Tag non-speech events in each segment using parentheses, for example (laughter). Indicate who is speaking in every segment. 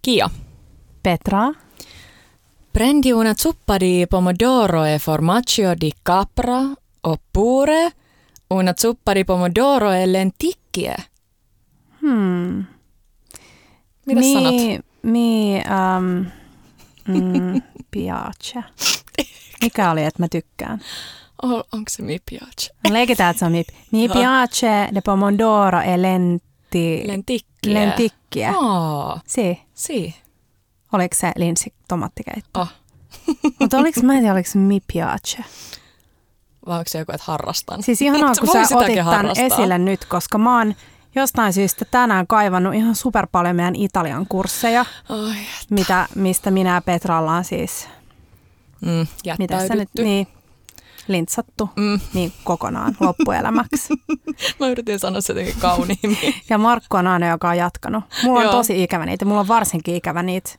Speaker 1: Kia.
Speaker 2: Petra.
Speaker 1: Prendi una zuppa di pomodoro e formaggio di capra oppure una zuppa di pomodoro e lenticchie.
Speaker 2: Hmm.
Speaker 1: Mitä
Speaker 2: mi,
Speaker 1: sanot?
Speaker 2: Mi um, mm, (laughs) piace. Mikä oli, että mä tykkään?
Speaker 1: Oh, onko se mi piace?
Speaker 2: Leikitään, että se on mi, mi (laughs) piace de pomodoro e lenti,
Speaker 1: Lenticchie.
Speaker 2: lenticchie.
Speaker 1: Oh,
Speaker 2: Si.
Speaker 1: si.
Speaker 2: Oliko se linssi tomattikeitto?
Speaker 1: Oh. (laughs)
Speaker 2: Mutta oliko, mä en tiedä, oliko se mi piace.
Speaker 1: Vai onko se joku, että harrastan?
Speaker 2: Siis ihanaa, kun sä otit tämän
Speaker 1: harrastaa.
Speaker 2: esille nyt, koska mä oon jostain syystä tänään kaivannut ihan super paljon meidän Italian kursseja,
Speaker 1: Ai,
Speaker 2: mitä, mistä minä ja Petra ollaan siis,
Speaker 1: mm,
Speaker 2: mitä sä nyt, niin, lintsattu
Speaker 1: Mm.
Speaker 2: niin kokonaan loppuelämäksi. (laughs)
Speaker 1: Mä yritin sanoa se jotenkin kauniimmin. (laughs)
Speaker 2: Ja Markku on aina, joka on jatkanut. Mulla on
Speaker 1: Joo.
Speaker 2: tosi ikävä niitä. Mulla on varsinkin ikävä niitä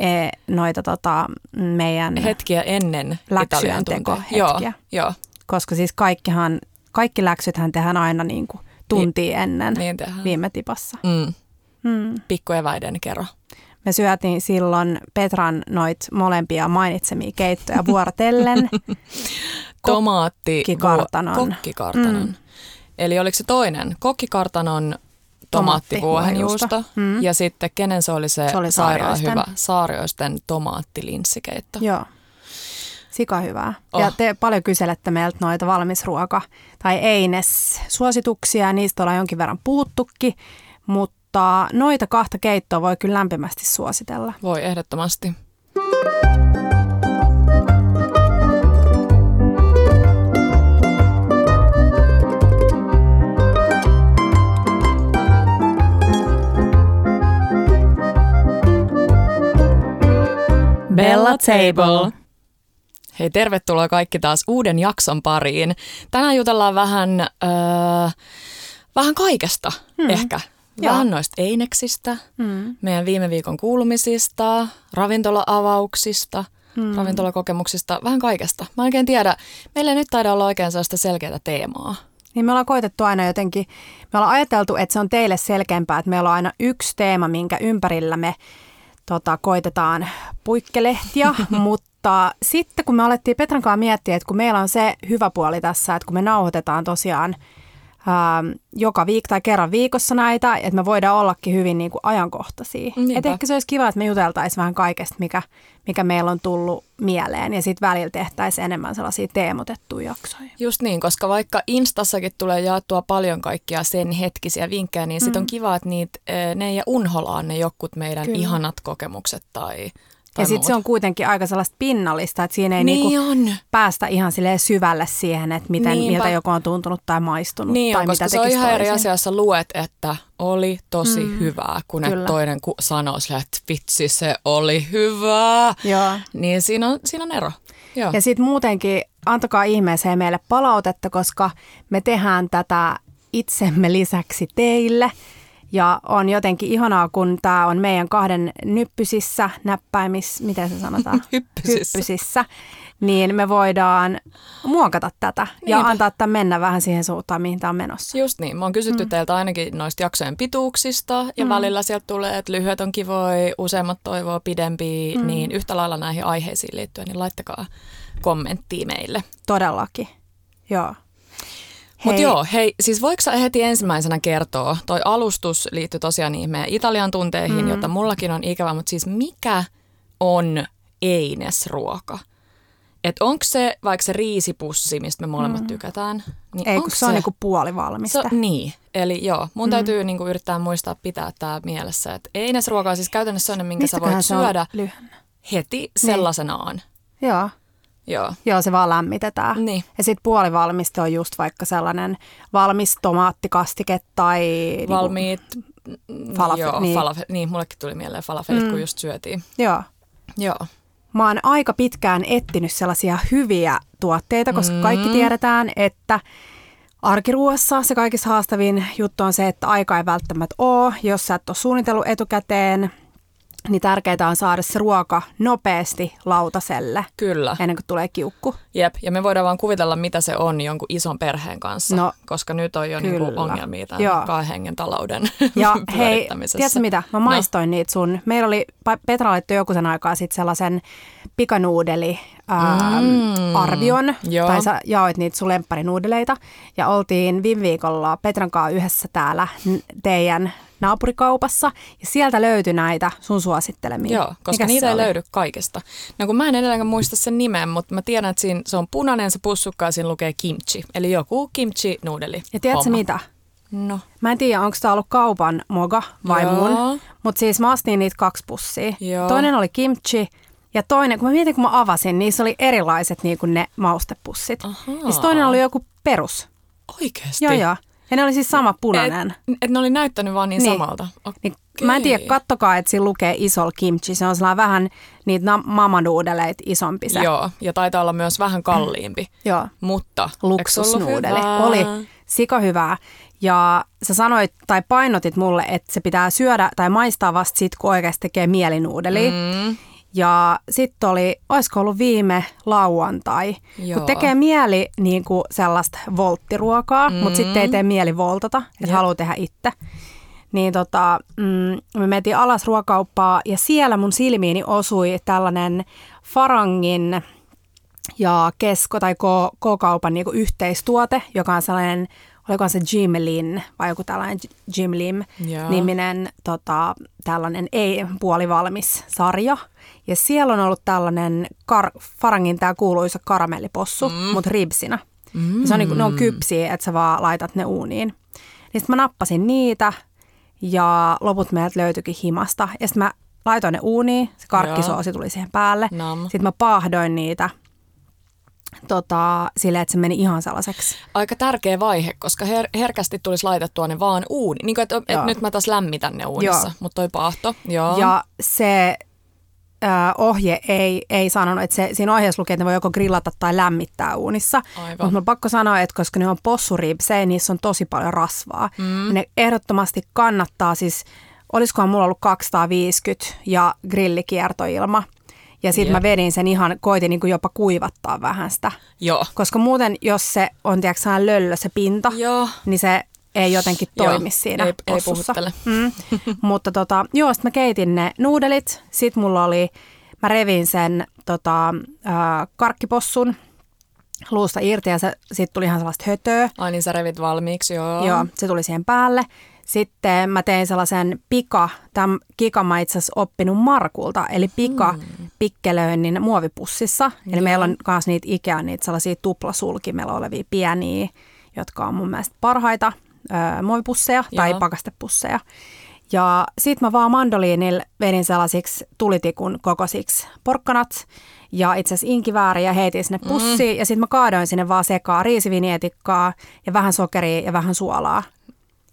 Speaker 2: e, noita tota, meidän,
Speaker 1: Hetkiä ennen Italian tunteja. Joo, joo,
Speaker 2: koska siis kaikkihan, kaikki läksythän tehdään aina niin kuin tuntia ennen
Speaker 1: niin tehdään.
Speaker 2: viime tipassa.
Speaker 1: Mm,
Speaker 2: Hmm.
Speaker 1: pikkueväiden kerro.
Speaker 2: Me syötiin silloin Petran noit molempia mainitsemia keittoja vuorotellen. (laughs)
Speaker 1: Tomaatti...
Speaker 2: Kokkikartanon.
Speaker 1: Kokkikartanon.
Speaker 2: Mm.
Speaker 1: Eli oliko se toinen? Kokkikartanon
Speaker 2: Tomaattivuohenjuusto. Mm.
Speaker 1: Ja sitten kenen se oli se,
Speaker 2: Se oli
Speaker 1: sairaan hyvä saarioisten tomaattilinssikeitto.
Speaker 2: Joo. Sika hyvää.
Speaker 1: Oh.
Speaker 2: Ja te paljon kyselette meiltä noita valmisruoka- tai Eines-suosituksia, niistä ollaan jonkin verran puhuttukin, mutta noita kahta keittoa voi kyllä lämpimästi suositella.
Speaker 1: Voi ehdottomasti.
Speaker 2: Bella Table.
Speaker 1: Hei, tervetuloa kaikki taas uuden jakson pariin. Tänään jutellaan vähän, öö, vähän kaikesta
Speaker 2: Hmm.
Speaker 1: ehkä. Vähän noista eineksistä,
Speaker 2: Mm.
Speaker 1: meidän viime viikon kuulumisista, ravintola-avauksista,
Speaker 2: Mm.
Speaker 1: ravintolakokemuksista, vähän kaikesta. Mä oikein tiedä, meillä ei nyt taida olla oikein sellaista selkeää teemaa.
Speaker 2: Niin me ollaan koitettu aina jotenkin, me ollaan ajateltu, että se on teille selkeämpää, että meillä on aina yksi teema, minkä ympärillä me tota, koitetaan puikkelehtia, (laughs) mutta sitten kun me alettiin Petran kanssa miettiä, että kun meillä on se hyvä puoli tässä, että kun me nauhoitetaan tosiaan joka viikko tai kerran viikossa näitä, että me voidaan ollakin hyvin niin kuin ajankohtaisia.
Speaker 1: Niinpä.
Speaker 2: Et ehkä se olisi kiva, että me juteltaisiin vähän kaikesta, mikä, mikä meillä on tullut mieleen ja sitten välillä tehtäisiin enemmän sellaisia teemotettuja jaksoja.
Speaker 1: Just niin, koska vaikka Instassakin tulee jaettua paljon kaikkia sen hetkisiä vinkkejä, niin sit on kiva, että niitä, eh, ne ei unholaan ne jokut meidän
Speaker 2: Kyllä.
Speaker 1: ihanat kokemukset tai
Speaker 2: Ja sitten se on kuitenkin aika sellaista pinnallista, että siinä ei
Speaker 1: niin
Speaker 2: niinku
Speaker 1: on.
Speaker 2: päästä ihan syvälle siihen, että miten,
Speaker 1: Niinpä.
Speaker 2: miltä joku on tuntunut tai maistunut
Speaker 1: Niin
Speaker 2: tai
Speaker 1: on, koska
Speaker 2: mitä
Speaker 1: se on ihan eri
Speaker 2: toisin.
Speaker 1: asia, jos sä luet, että oli tosi mm, hyvää, kun
Speaker 2: kyllä.
Speaker 1: toinen ku- sanoo sille, että vitsi se oli hyvää.
Speaker 2: Joo.
Speaker 1: Niin siinä on, siinä on ero. Joo.
Speaker 2: Ja sitten muutenkin antakaa ihmeeseen meille palautetta, koska me tehdään tätä itsemme lisäksi teille. Ja on jotenkin ihanaa, kun tämä on meidän kahden nyppysissä, näppäimis, miten se sanotaan? (laughs)
Speaker 1: Hyppysissä.
Speaker 2: Hyppysissä. Niin me voidaan muokata tätä ja
Speaker 1: Niinpä.
Speaker 2: antaa tämän mennä vähän siihen suuntaan, mihin tämä on menossa.
Speaker 1: Just niin. Mä oon kysytty mm. teiltä ainakin noista jaksojen pituuksista ja mm. välillä sieltä tulee, että lyhyet on kivoja, useammat toivoo pidempiä, mm. niin yhtä lailla näihin aiheisiin liittyen, niin laittakaa kommenttia meille.
Speaker 2: Todellakin. Joo.
Speaker 1: Mutta joo, hei, siis voiko sä heti ensimmäisenä kertoa, toi alustus liittyy tosiaan niihin meidän Italian tunteihin, mm. jota mullakin on ikävä, mutta siis mikä on einesruoka? Että onko se vaikka se riisipussi, mistä me molemmat mm. tykätään? Niin
Speaker 2: Ei, kun
Speaker 1: onks
Speaker 2: se on niinku puolivalmista.
Speaker 1: se, niin, eli joo, mun mm. täytyy niinku yrittää muistaa pitää tämä mielessä, että einesruoka on siis käytännössä sellainen, minkä sä
Speaker 2: Mistäköhän
Speaker 1: voit
Speaker 2: se on
Speaker 1: syödä
Speaker 2: lyhenne?
Speaker 1: heti sellaisenaan.
Speaker 2: Joo.
Speaker 1: Joo.
Speaker 2: Joo, se vaan lämmitetään.
Speaker 1: Niin.
Speaker 2: Ja sitten puolivalmiste on just vaikka sellainen valmis tomaattikastike tai... niinku-
Speaker 1: Valmiit,
Speaker 2: Falafe-
Speaker 1: joo,
Speaker 2: niin.
Speaker 1: falafe, niin, mullekin tuli mieleen falafelit, mm. kun just syötiin.
Speaker 2: Joo.
Speaker 1: Joo.
Speaker 2: Mä oon aika pitkään etsinyt sellaisia hyviä tuotteita, koska
Speaker 1: Mm.
Speaker 2: kaikki tiedetään, että arkiruoassa se kaikista haastavin juttu on se, että aika ei välttämättä ole, jos sä et ole suunnitellut etukäteen niin tärkeää on saada se ruoka nopeasti lautaselle
Speaker 1: Kyllä.
Speaker 2: ennen kuin tulee kiukku.
Speaker 1: Jep, ja me voidaan vaan kuvitella, mitä se on jonkun ison perheen kanssa,
Speaker 2: No,
Speaker 1: koska nyt on jo niinku ongelmia tämän
Speaker 2: Joo.
Speaker 1: kahden hengen talouden (laughs)
Speaker 2: Ja hei, tiedätkö mitä? Mä
Speaker 1: No.
Speaker 2: maistoin niitä sun. Meillä oli, Petra laittoi joku sen aikaa sitten sellaisen pikanuudeli ää,
Speaker 1: Mm,
Speaker 2: arvion.
Speaker 1: joo.
Speaker 2: Tai sä jaoit niitä sun lempparinuudeleita. Ja oltiin viime viikolla Petran kanssa yhdessä täällä teidän naapurikaupassa. Ja sieltä löytyi näitä sun suosittelemia.
Speaker 1: Joo, koska
Speaker 2: Mikäs
Speaker 1: niitä ei
Speaker 2: oli?
Speaker 1: löydy kaikesta. No kun mä en edelleenkään muista sen nimen, mutta mä tiedän, että siinä, se on punainen se pussukka ja siinä lukee kimchi. Eli joku kimchi-nuudeli.
Speaker 2: Ja tiedätkö
Speaker 1: homma.
Speaker 2: mitä?
Speaker 1: No,
Speaker 2: Mä en tiedä, onko tämä ollut kaupan moga vai
Speaker 1: Joo.
Speaker 2: mun, mutta siis mä ostin niitä kaksi pussia.
Speaker 1: Joo.
Speaker 2: Toinen oli kimchi ja toinen, kun mä mietin, kun mä avasin, niissä oli erilaiset niin kuin ne maustepussit.
Speaker 1: Ahaa.
Speaker 2: Ja toinen oli joku perus.
Speaker 1: oikeasti?
Speaker 2: Joo, joo. Ja ne oli siis sama punainen.
Speaker 1: Et, et ne oli näyttänyt vaan niin,
Speaker 2: Niin.
Speaker 1: samalta.
Speaker 2: Niin,
Speaker 1: Okei.
Speaker 2: Mä en tiedä, kattokaa, että siinä lukee isol kimchi. Se on sellainen vähän niitä mamanuudeleita isompi se.
Speaker 1: Joo, ja taitaa olla myös vähän kalliimpi.
Speaker 2: Joo.
Speaker 1: Mutta
Speaker 2: luksusnuudeli. Oli sika hyvää. Ja sä sanoit tai painotit mulle, että se pitää syödä tai maistaa vasta sit, kun oikeasti tekee mielinuudeli.
Speaker 1: Mm,
Speaker 2: Ja sitten oli, olisiko ollut viime lauantai,
Speaker 1: Joo.
Speaker 2: kun tekee mieli niin kuin sellaista volttiruokaa, mm. mutta sitten ei tee mieli voltata, että
Speaker 1: Jep.
Speaker 2: haluaa tehdä itse. Niin tota, mm, me mentiin alas ruokauppaa ja siellä mun silmiini osui tällainen Farangin ja Kesko tai K-kaupan niinku yhteistuote, joka on sellainen, oliko se Jim Lin vai joku tällainen Jim Lim
Speaker 1: Joo.
Speaker 2: niminen tota, tällainen ei-puolivalmis sarja. Ja siellä on ollut tällainen kar- Farangin tämä kuuluisa karamellipossu, mm. mutta ribsinä. Mm. Se on, niinku, ne on kypsiä, että sä vaan laitat ne uuniin. Niin sitten mä nappasin niitä ja loput meiltä löytyikin himasta. Ja sitten mä laitoin ne uuniin, se karkkisoosi tuli siihen päälle.
Speaker 1: Nam.
Speaker 2: Sitten mä paahdoin niitä tota, silleen, että se meni ihan sellaiseksi.
Speaker 1: Aika tärkeä vaihe, koska her- herkästi tulisi laitettua ne vaan uuni. Niin kuin, että et
Speaker 2: Joo.
Speaker 1: nyt mä taas lämmitän ne uunissa, mutta toi paahto. Joo.
Speaker 2: Ja se ohje ei, ei sanonut, että se, siinä ohjeessa lukee, että ne voi joko grillata tai lämmittää uunissa. Mutta mä pakko sanoa, että koska ne on possuribsejä, niissä on tosi paljon rasvaa. Mm. Ne ehdottomasti kannattaa siis, olisikohan mulla ollut 250 ja grillikiertoilma. Ja sitten mä
Speaker 1: Jep.
Speaker 2: vedin sen ihan, koitin niin kuin jopa kuivattaa vähän sitä.
Speaker 1: Joo.
Speaker 2: Koska muuten, jos se on tiedätkö, löllö se pinta,
Speaker 1: Joo.
Speaker 2: niin se ei jotenkin
Speaker 1: Joo,
Speaker 2: toimi siinä
Speaker 1: ei- ei
Speaker 2: possussa.
Speaker 1: puhuttele.
Speaker 2: Mm. (laughs) Mutta tota, joo, sit mä keitin ne nuudelit. Sitten mulla oli, mä revin sen tota, äh, karkkipossun luusta irti ja se, sit tuli ihan sellaista hötöä.
Speaker 1: Ai niin sä revit valmiiksi, joo.
Speaker 2: Joo, se tuli siihen päälle. Sitten mä tein sellaisen pika, tämän kikan mä itse asiassa oppinut Markulta, eli pika
Speaker 1: Hmm.
Speaker 2: pikkelöinnin muovipussissa. Eli meillä on myös niitä Ikea, niitä sellaisia tuplasulkimella olevia pieniä, jotka on mun mielestä parhaita ö, muovipusseja tai
Speaker 1: Joo.
Speaker 2: pakastepusseja. Ja sit mä vaan mandoliinilla vedin sellaisiksi tulitikun kokoisiksi porkkanat ja itse asiassa inkivääriä heitin sinne pussiin mm. ja sitten mä kaadoin sinne vaan sekaan riisivinietikkaa ja vähän sokeria ja vähän suolaa.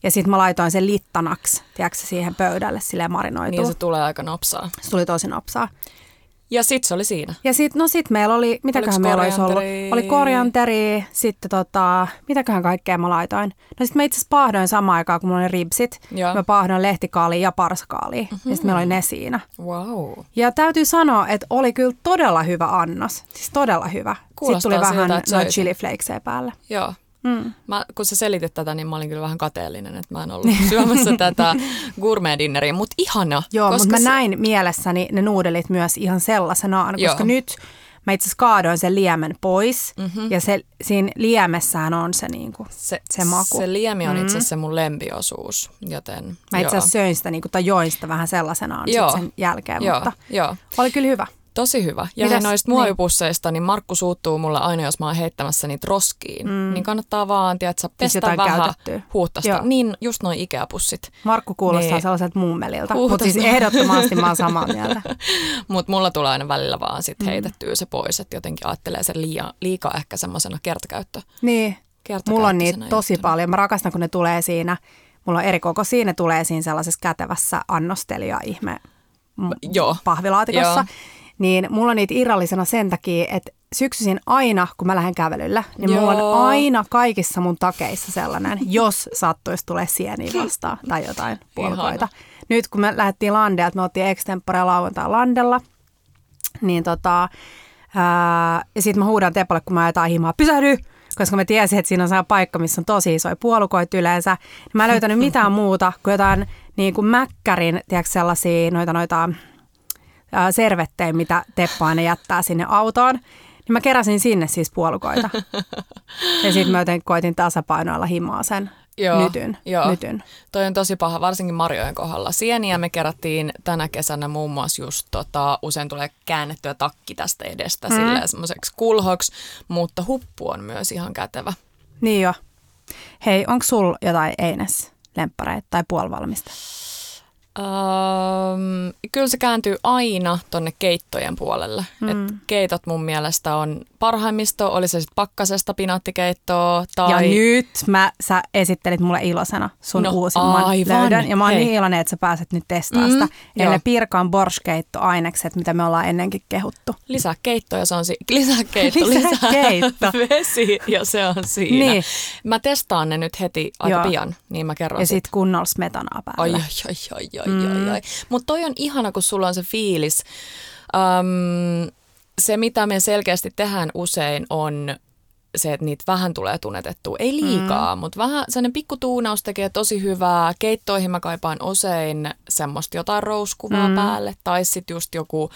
Speaker 2: Ja sitten mä laitoin sen littanaksi, tiedätkö, siihen pöydälle silleen marinoitua.
Speaker 1: Niin se tulee aika nopsaa.
Speaker 2: se tuli tosi nopsaa.
Speaker 1: Ja sit se oli siinä.
Speaker 2: Ja sitten no sit meillä oli, mitäköhän meillä olisi ollut? Oli korianteri, sitten tota, mitäköhän kaikkea mä laitoin? No sitten mä itse asiassa paahdoin samaan aikaan, kun mulla oli ribsit.
Speaker 1: Joo.
Speaker 2: Mä paahdoin lehtikaalia ja parskaalia. Mm-hmm. Ja sitten meillä oli ne siinä.
Speaker 1: Wow.
Speaker 2: Ja täytyy sanoa, että oli kyllä todella hyvä annos. Siis todella hyvä.
Speaker 1: Kuulostaa
Speaker 2: sitten tuli vähän
Speaker 1: siltä, söisin.
Speaker 2: chili flakesja päälle.
Speaker 1: Joo.
Speaker 2: Mm.
Speaker 1: Mä, kun sä selitit tätä, niin mä olin kyllä vähän kateellinen, että mä en ollut syömässä tätä gourmet-dinneriä, mutta ihana.
Speaker 2: Joo,
Speaker 1: koska
Speaker 2: mutta mä
Speaker 1: se-
Speaker 2: näin mielessäni ne nuudelit myös ihan sellaisenaan,
Speaker 1: Joo.
Speaker 2: koska nyt mä itse asiassa kaadoin sen liemen pois mm-hmm. ja se, siinä liemessään on se, niinku,
Speaker 1: se,
Speaker 2: se maku.
Speaker 1: Se liemi on itse asiassa se mun lempiosuus, joten
Speaker 2: Mä itse
Speaker 1: joo.
Speaker 2: asiassa söin sitä niinku, tai join sitä vähän sellaisenaan sit
Speaker 1: Joo.
Speaker 2: sen jälkeen,
Speaker 1: Joo,
Speaker 2: mutta
Speaker 1: joo.
Speaker 2: oli kyllä hyvä.
Speaker 1: Tosi hyvä. Ja
Speaker 2: Mitäs-
Speaker 1: noista muovipusseista, niin Markku suuttuu mulle aina, jos mä oon heittämässä niitä roskiin. Mm. Niin kannattaa vaan, tiedätkö, pestä
Speaker 2: jotain
Speaker 1: vähän
Speaker 2: käytettyä.
Speaker 1: huuhtasta.
Speaker 2: Joo.
Speaker 1: Niin, just noin Ikea-pussit.
Speaker 2: Markku kuulostaa
Speaker 1: Niin.
Speaker 2: sellaiselta mummelilta, mutta siis ehdottomasti mä oon samaa mieltä. (laughs)
Speaker 1: Mutta mulla tulee aina välillä vaan sit heitettyä se pois, että jotenkin ajattelee sen liian, liikaa ehkä semmoisena kertakäyttö.
Speaker 2: Niin, mulla on niitä tosi
Speaker 1: juttuna.
Speaker 2: paljon. Mä rakastan, kun ne tulee siinä, mulla on eri koko siinä, ne tulee siinä sellaisessa kätevässä annostelija ihme
Speaker 1: Joo.
Speaker 2: pahvilaatikossa.
Speaker 1: Joo.
Speaker 2: Niin mulla on niitä irrallisena sen takia, että syksyisin aina, kun mä lähden kävelyllä, niin mulla
Speaker 1: Joo.
Speaker 2: on aina kaikissa mun takeissa sellainen, jos sattuisi tulee sieniä vastaan tai jotain puolukoita.
Speaker 1: Ihana.
Speaker 2: nyt kun me lähdettiin Landelta, me oltiin extempore lauantai Landella, niin tota, ää, ja sitten mä huudan Tepalle, kun mä ajetaan himaa, pysähdy! Koska mä tiesin, että siinä on sellainen paikka, missä on tosi isoja puolukoita yleensä. Mä en löytänyt mitään muuta kuin jotain niin kuin mäkkärin, tiedätkö, sellaisia noita, noita servettejä, mitä Teppa aina jättää sinne autoon. Niin mä keräsin sinne siis puolukoita. (laughs) ja sitten mä jotenkin koitin tasapainoilla himaa sen joo, nytyn, joo. nytyn.
Speaker 1: Toi on tosi paha, varsinkin marjojen kohdalla. Sieniä me kerättiin tänä kesänä muun muassa just, tota, usein tulee käännettyä takki tästä edestä mm. silleen semmoiseksi kulhoksi, mutta huppu on myös ihan kätevä.
Speaker 2: Niin jo. Hei, onko sul jotain Eines lemppareita tai puolivalmista?
Speaker 1: Um, kyllä se kääntyy aina tonne keittojen puolelle. Mm. Et keitot mun mielestä on parhaimmisto, oli se sitten pakkasesta pinaattikeittoa tai...
Speaker 2: Ja nyt mä, sä esittelit mulle ilosena sun no, uusimman aivan. löydön. Ja mä oon Hei. niin iloinen, että sä pääset nyt testaamaan mm, sitä. Eli ne Pirkan Borskeitto-ainekset, mitä me ollaan ennenkin kehuttu.
Speaker 1: Lisää keittoa se on si- (laughs) lisää keitto, lisää, keitto. (laughs) vesi ja se on siinä. Niin. Mä testaan ne nyt heti aika Joo. pian, niin mä kerron
Speaker 2: Ja sit, sit kunnolla smetanaa päälle.
Speaker 1: Ai, ai, ai, ai, mm. ai, ai. Mutta toi on ihana, kun sulla on se fiilis. Um, se, mitä me selkeästi tehdään usein, on se, että niitä vähän tulee tunnetettua. Ei liikaa, mm. mutta vähän sellainen pikku tuunaus tekee tosi hyvää. Keittoihin mä kaipaan usein semmoista jotain rouskuvaa mm. päälle. Tai sitten just joku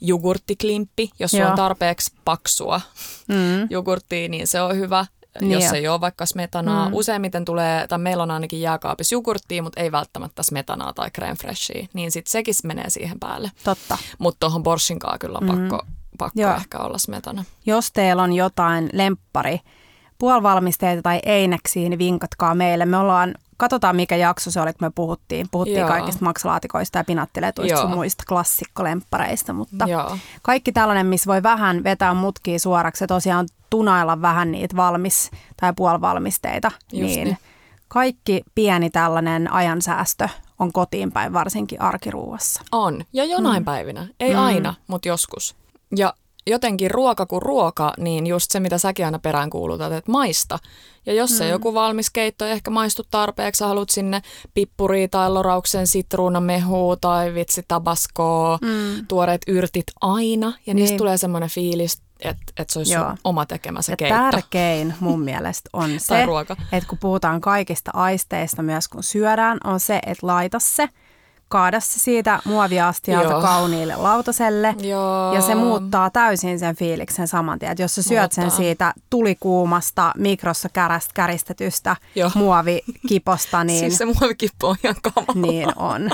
Speaker 1: jogurttiklimppi, jos se on tarpeeksi paksua mm. (laughs) jogurttia, niin se on hyvä. Niin jos jo. ei ole vaikka smetanaa. Mm. Useimmiten tulee, tai meillä on ainakin jääkaapissa jogurttia, mutta ei välttämättä smetanaa tai creme freshia. Niin sitten sekin menee siihen päälle.
Speaker 2: Totta.
Speaker 1: Mutta tuohon borssinkaan kyllä on mm. pakko pakko Joo. ehkä olla smetana.
Speaker 2: Jos teillä on jotain lemppari puolivalmisteita tai eineksiä, niin vinkatkaa meille. Me ollaan, katsotaan mikä jakso se oli, kun me puhuttiin. Puhuttiin Joo. kaikista maksalaatikoista ja pinattiletuista sun muista klassikkolemppareista, mutta Joo. kaikki tällainen, missä voi vähän vetää mutkia suoraksi ja tosiaan tunailla vähän niitä valmis- tai puolivalmisteita, Just niin, niin kaikki pieni tällainen ajansäästö on kotiin päin, varsinkin arkiruuassa.
Speaker 1: On, ja jonain mm. päivinä. Ei mm. aina, mutta joskus. Ja jotenkin ruoka kuin ruoka, niin just se, mitä säkin aina peräänkuulutat, että maista. Ja jos se mm. joku valmis keitto ei ehkä maistu tarpeeksi, haluat sinne pippuria tai lorauksen sitruunamehu tai vitsi tabaskoa, mm. tuoreet yrtit aina. Ja niin. niistä tulee semmoinen fiilis, että, että se olisi Joo. oma tekemä se ja keitto.
Speaker 2: tärkein mun (laughs) mielestä on se, että kun puhutaan kaikista aisteista myös kun syödään, on se, että laita se – kaada se siitä muoviastialta Joo. kauniille lautaselle. Joo. Ja se muuttaa täysin sen fiiliksen saman tien. Jos sä syöt muuttaa. sen siitä tulikuumasta, mikrossa käräst, käristetystä Joo. muovikiposta, (laughs) niin...
Speaker 1: Siis se muovikippo on ihan kamala.
Speaker 2: Niin on.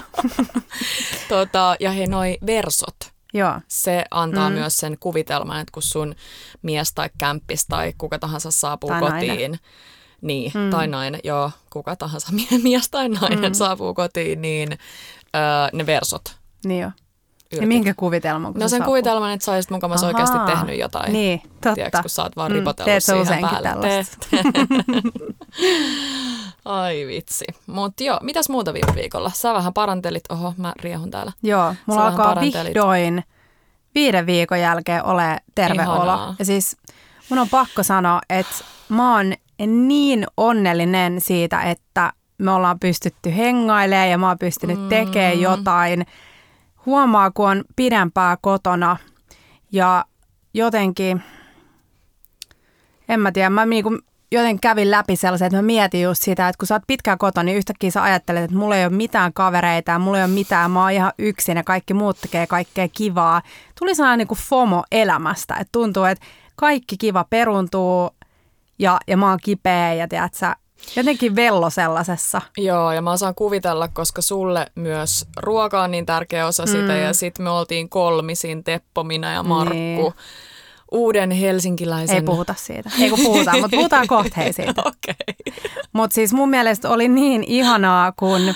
Speaker 2: (laughs)
Speaker 1: tota, ja he noi versot.
Speaker 2: Joo.
Speaker 1: Se antaa mm. myös sen kuvitelman, että kun sun mies tai kämppis tai kuka tahansa saapuu tai kotiin, nainen. niin, mm. tai nainen, joo, kuka tahansa (laughs) mies tai nainen mm. saapuu kotiin, niin öö, ne versot.
Speaker 2: Niin jo. Ja minkä kuvitelman?
Speaker 1: no sen kuvitelman, että sä olisit mukamassa oikeasti tehnyt jotain.
Speaker 2: Niin, totta.
Speaker 1: Tiedätkö, kun sä oot vaan mm, ripotellut mm, siihen päälle.
Speaker 2: Tällaista. (laughs) (laughs)
Speaker 1: Ai vitsi. Mutta joo, mitäs muuta viime viikolla? Sä vähän parantelit, oho, mä riehun täällä.
Speaker 2: Joo, mulla sä alkaa vihdoin viiden viikon jälkeen ole terve Ihanaa. olo. Ja siis mun on pakko sanoa, että mä oon niin onnellinen siitä, että me ollaan pystytty hengailemaan ja mä oon pystynyt mm. tekemään jotain. Huomaa, kun on pidempää kotona ja jotenkin, en mä tiedä, mä niinku joten kävin läpi sellaisen, että mä mietin just sitä, että kun sä oot pitkään kotona, niin yhtäkkiä sä ajattelet, että mulla ei ole mitään kavereita mulla ei ole mitään, mä oon ihan yksin ja kaikki muut tekee kaikkea kivaa. Tuli sellainen niin kuin FOMO elämästä, että tuntuu, että kaikki kiva peruntuu ja, ja mä oon kipeä ja tiedät sä, Jotenkin vello sellaisessa.
Speaker 1: Joo, ja mä osaan kuvitella, koska sulle myös ruoka on niin tärkeä osa mm. sitä, ja sitten me oltiin kolmisin, Teppo, minä ja Markku. Niin. Uuden helsinkiläisen...
Speaker 2: Ei puhuta siitä. Ei kun puhutaan, mutta puhutaan (laughs) kohta hei siitä.
Speaker 1: okay.
Speaker 2: Mutta siis mun mielestä oli niin ihanaa, kun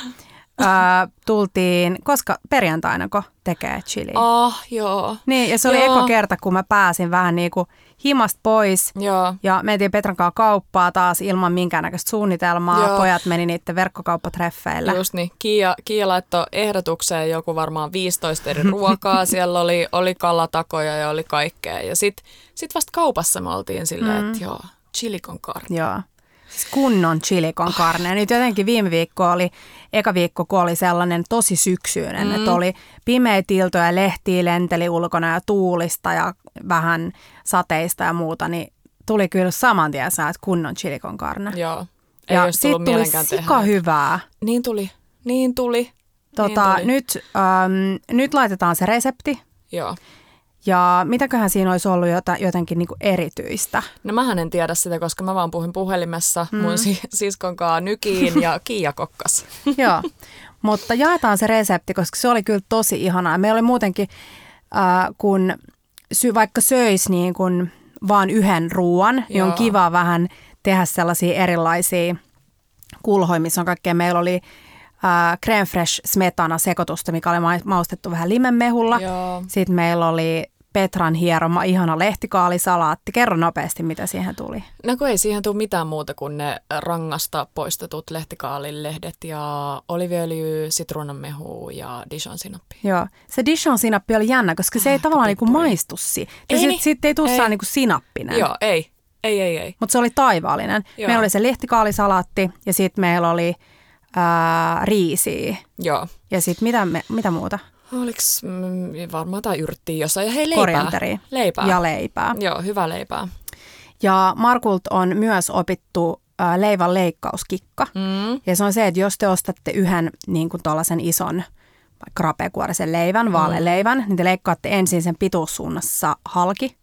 Speaker 2: äh, tultiin, koska perjantaina kun tekee chili.
Speaker 1: Ah, joo.
Speaker 2: Niin, ja se oli joo. eka kerta, kun mä pääsin vähän niin kuin himasta pois.
Speaker 1: Joo.
Speaker 2: Ja mentiin Petran kanssa kauppaa taas ilman minkäännäköistä suunnitelmaa. Joo. Pojat meni niiden verkkokauppatreffeillä.
Speaker 1: Just niin. Kiia, Kiia laittoi ehdotukseen joku varmaan 15 eri ruokaa. (laughs) Siellä oli, oli kalatakoja ja oli kaikkea. Ja sitten sit vasta kaupassa me oltiin silleen, mm. että joo, chili con carne.
Speaker 2: Joo. Siis kunnon chili con carne. Nyt jotenkin viime viikko oli, eka viikko kun oli sellainen tosi syksyinen, mm. että oli pimeitä iltoja, lehtiä lenteli ulkona ja tuulista ja vähän sateista ja muuta, niin tuli kyllä saman tien että kunnon chili con carne.
Speaker 1: Joo. Ei
Speaker 2: ja
Speaker 1: tullut
Speaker 2: tuli sika hyvää.
Speaker 1: Niin tuli, niin tuli.
Speaker 2: Tota,
Speaker 1: niin tuli.
Speaker 2: nyt, ähm, nyt laitetaan se resepti.
Speaker 1: Joo.
Speaker 2: Ja mitäköhän siinä olisi ollut jota, jotenkin niin erityistä?
Speaker 1: No mähän en tiedä sitä, koska mä vaan puhuin puhelimessa mm. mun si- siskon kanssa Nykiin ja Kiia kokkas. (laughs)
Speaker 2: Joo, mutta jaetaan se resepti, koska se oli kyllä tosi ihanaa. Meillä oli muutenkin, äh, kun sy- vaikka söisi niin kun vaan yhden ruoan, niin on
Speaker 1: Joo.
Speaker 2: kiva vähän tehdä sellaisia erilaisia kulhoja, missä on kaikkea. Meillä oli äh, creme fresh smetana sekoitusta, mikä oli ma- maustettu vähän limenmehulla.
Speaker 1: Joo.
Speaker 2: Sitten meillä oli Petran hieroma, ihana lehtikaalisalaatti. Kerro nopeasti, mitä siihen tuli.
Speaker 1: No kun ei siihen tule mitään muuta kuin ne rangasta poistetut lehtikaalin lehdet ja oliviöljy, sitruunanmehu ja Dijon sinappi.
Speaker 2: Joo. Se Dijon sinappi oli jännä, koska se ei tavallaan niinku maistu si.
Speaker 1: Ei
Speaker 2: sit,
Speaker 1: niin.
Speaker 2: sit ei tule
Speaker 1: Ei.
Speaker 2: niinku sinappinen.
Speaker 1: Joo, ei. Ei, ei, ei.
Speaker 2: Mutta se oli taivaallinen.
Speaker 1: Joo.
Speaker 2: Meillä oli se lehtikaalisalaatti ja sitten meillä oli ää, riisiä.
Speaker 1: Joo.
Speaker 2: Ja sitten mitä, me, mitä muuta?
Speaker 1: Oliks mm, varmaan jotain yrttiä jossain. Ja hei, leipää.
Speaker 2: Korianteria.
Speaker 1: Leipää.
Speaker 2: Ja leipää.
Speaker 1: Joo, hyvä leipää.
Speaker 2: Ja Markult on myös opittu ää, leivän leikkauskikka.
Speaker 1: Mm.
Speaker 2: Ja se on se, että jos te ostatte yhden niin kuin ison vaikka rapekuorisen leivän, vaaleleivän, niin te leikkaatte ensin sen pituussuunnassa halki.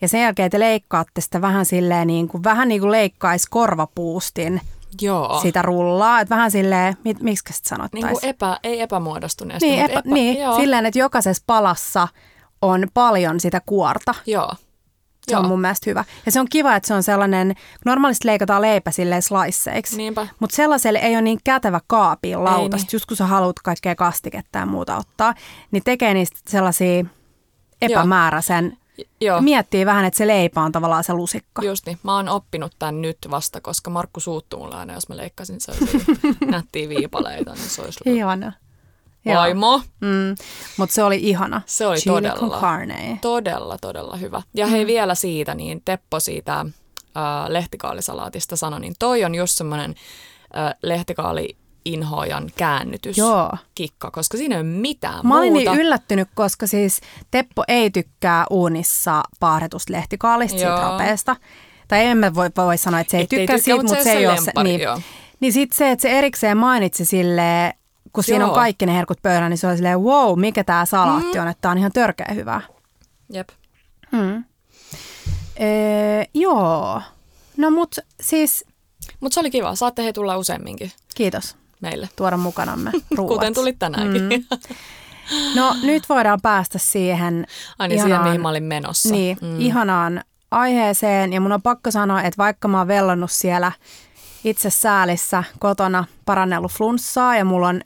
Speaker 2: Ja sen jälkeen te leikkaatte sitä vähän silleen niin kuin, vähän niin kuin leikkaisi korvapuustin
Speaker 1: Joo.
Speaker 2: sitä rullaa. Että vähän silleen, mit, miksi sitä
Speaker 1: niin
Speaker 2: sanottaisiin?
Speaker 1: kuin epä, ei epämuodostuneesti,
Speaker 2: Niin,
Speaker 1: mutta
Speaker 2: epä, niin
Speaker 1: joo.
Speaker 2: silleen, että jokaisessa palassa on paljon sitä kuorta.
Speaker 1: Joo.
Speaker 2: Se on mun mielestä hyvä. Ja se on kiva, että se on sellainen, normaalisti leikataan leipä silleen sliceiksi.
Speaker 1: Niinpä.
Speaker 2: Mutta sellaiselle ei ole niin kätevä kaapiin lautasta,
Speaker 1: niin.
Speaker 2: just kun sä haluat kaikkea kastiketta ja muuta ottaa, niin tekee niistä sellaisia epämääräisen,
Speaker 1: Joo.
Speaker 2: Miettii vähän, että se leipä on tavallaan se lusikka.
Speaker 1: Just niin. Mä oon oppinut tämän nyt vasta, koska Markku suuttuu mulle aina, jos mä leikkasin se (laughs) nättiä viipaleita, niin se olisi
Speaker 2: Ihana. Joo.
Speaker 1: vaimo.
Speaker 2: Mm. Mutta se oli ihana.
Speaker 1: Se oli
Speaker 2: Chili
Speaker 1: todella.
Speaker 2: carne.
Speaker 1: Todella, todella hyvä. Ja hei vielä siitä, niin Teppo siitä äh, lehtikaalisalaatista sanoi, niin toi on just semmoinen äh, lehtikaali inhoajan käännytys
Speaker 2: Joo.
Speaker 1: kikka, koska siinä ei ole mitään
Speaker 2: Mä olin
Speaker 1: muuta.
Speaker 2: niin yllättynyt, koska siis Teppo ei tykkää uunissa paahdetusta lehtikaalista, siitä rapeesta. Tai emme voi, voi sanoa, että se ei
Speaker 1: Et
Speaker 2: tykkää
Speaker 1: tykkää,
Speaker 2: siitä,
Speaker 1: mutta se ei ole se
Speaker 2: Niin,
Speaker 1: joo.
Speaker 2: niin sitten se, että se erikseen mainitsi sille, kun siinä on
Speaker 1: Joo.
Speaker 2: kaikki ne herkut pöydällä, niin se oli silleen, wow, mikä tämä salaatti on, että tämä on ihan törkeä hyvä.
Speaker 1: Jep.
Speaker 2: Hmm. Ee, joo. No mut siis,
Speaker 1: Mutta se oli kiva. Saatte he tulla useamminkin
Speaker 2: kiitos
Speaker 1: meille.
Speaker 2: tuoda mukanamme (laughs) ruuat.
Speaker 1: Kuten tulit tänäänkin. Mm.
Speaker 2: No nyt voidaan päästä siihen
Speaker 1: Aina siihen,
Speaker 2: ihanaan-
Speaker 1: mihin mä olin menossa.
Speaker 2: Niin, mm. ihanaan aiheeseen. Ja mun on pakko sanoa, että vaikka mä oon vellannut siellä itse säälissä kotona parannellut flunssaa ja mulla on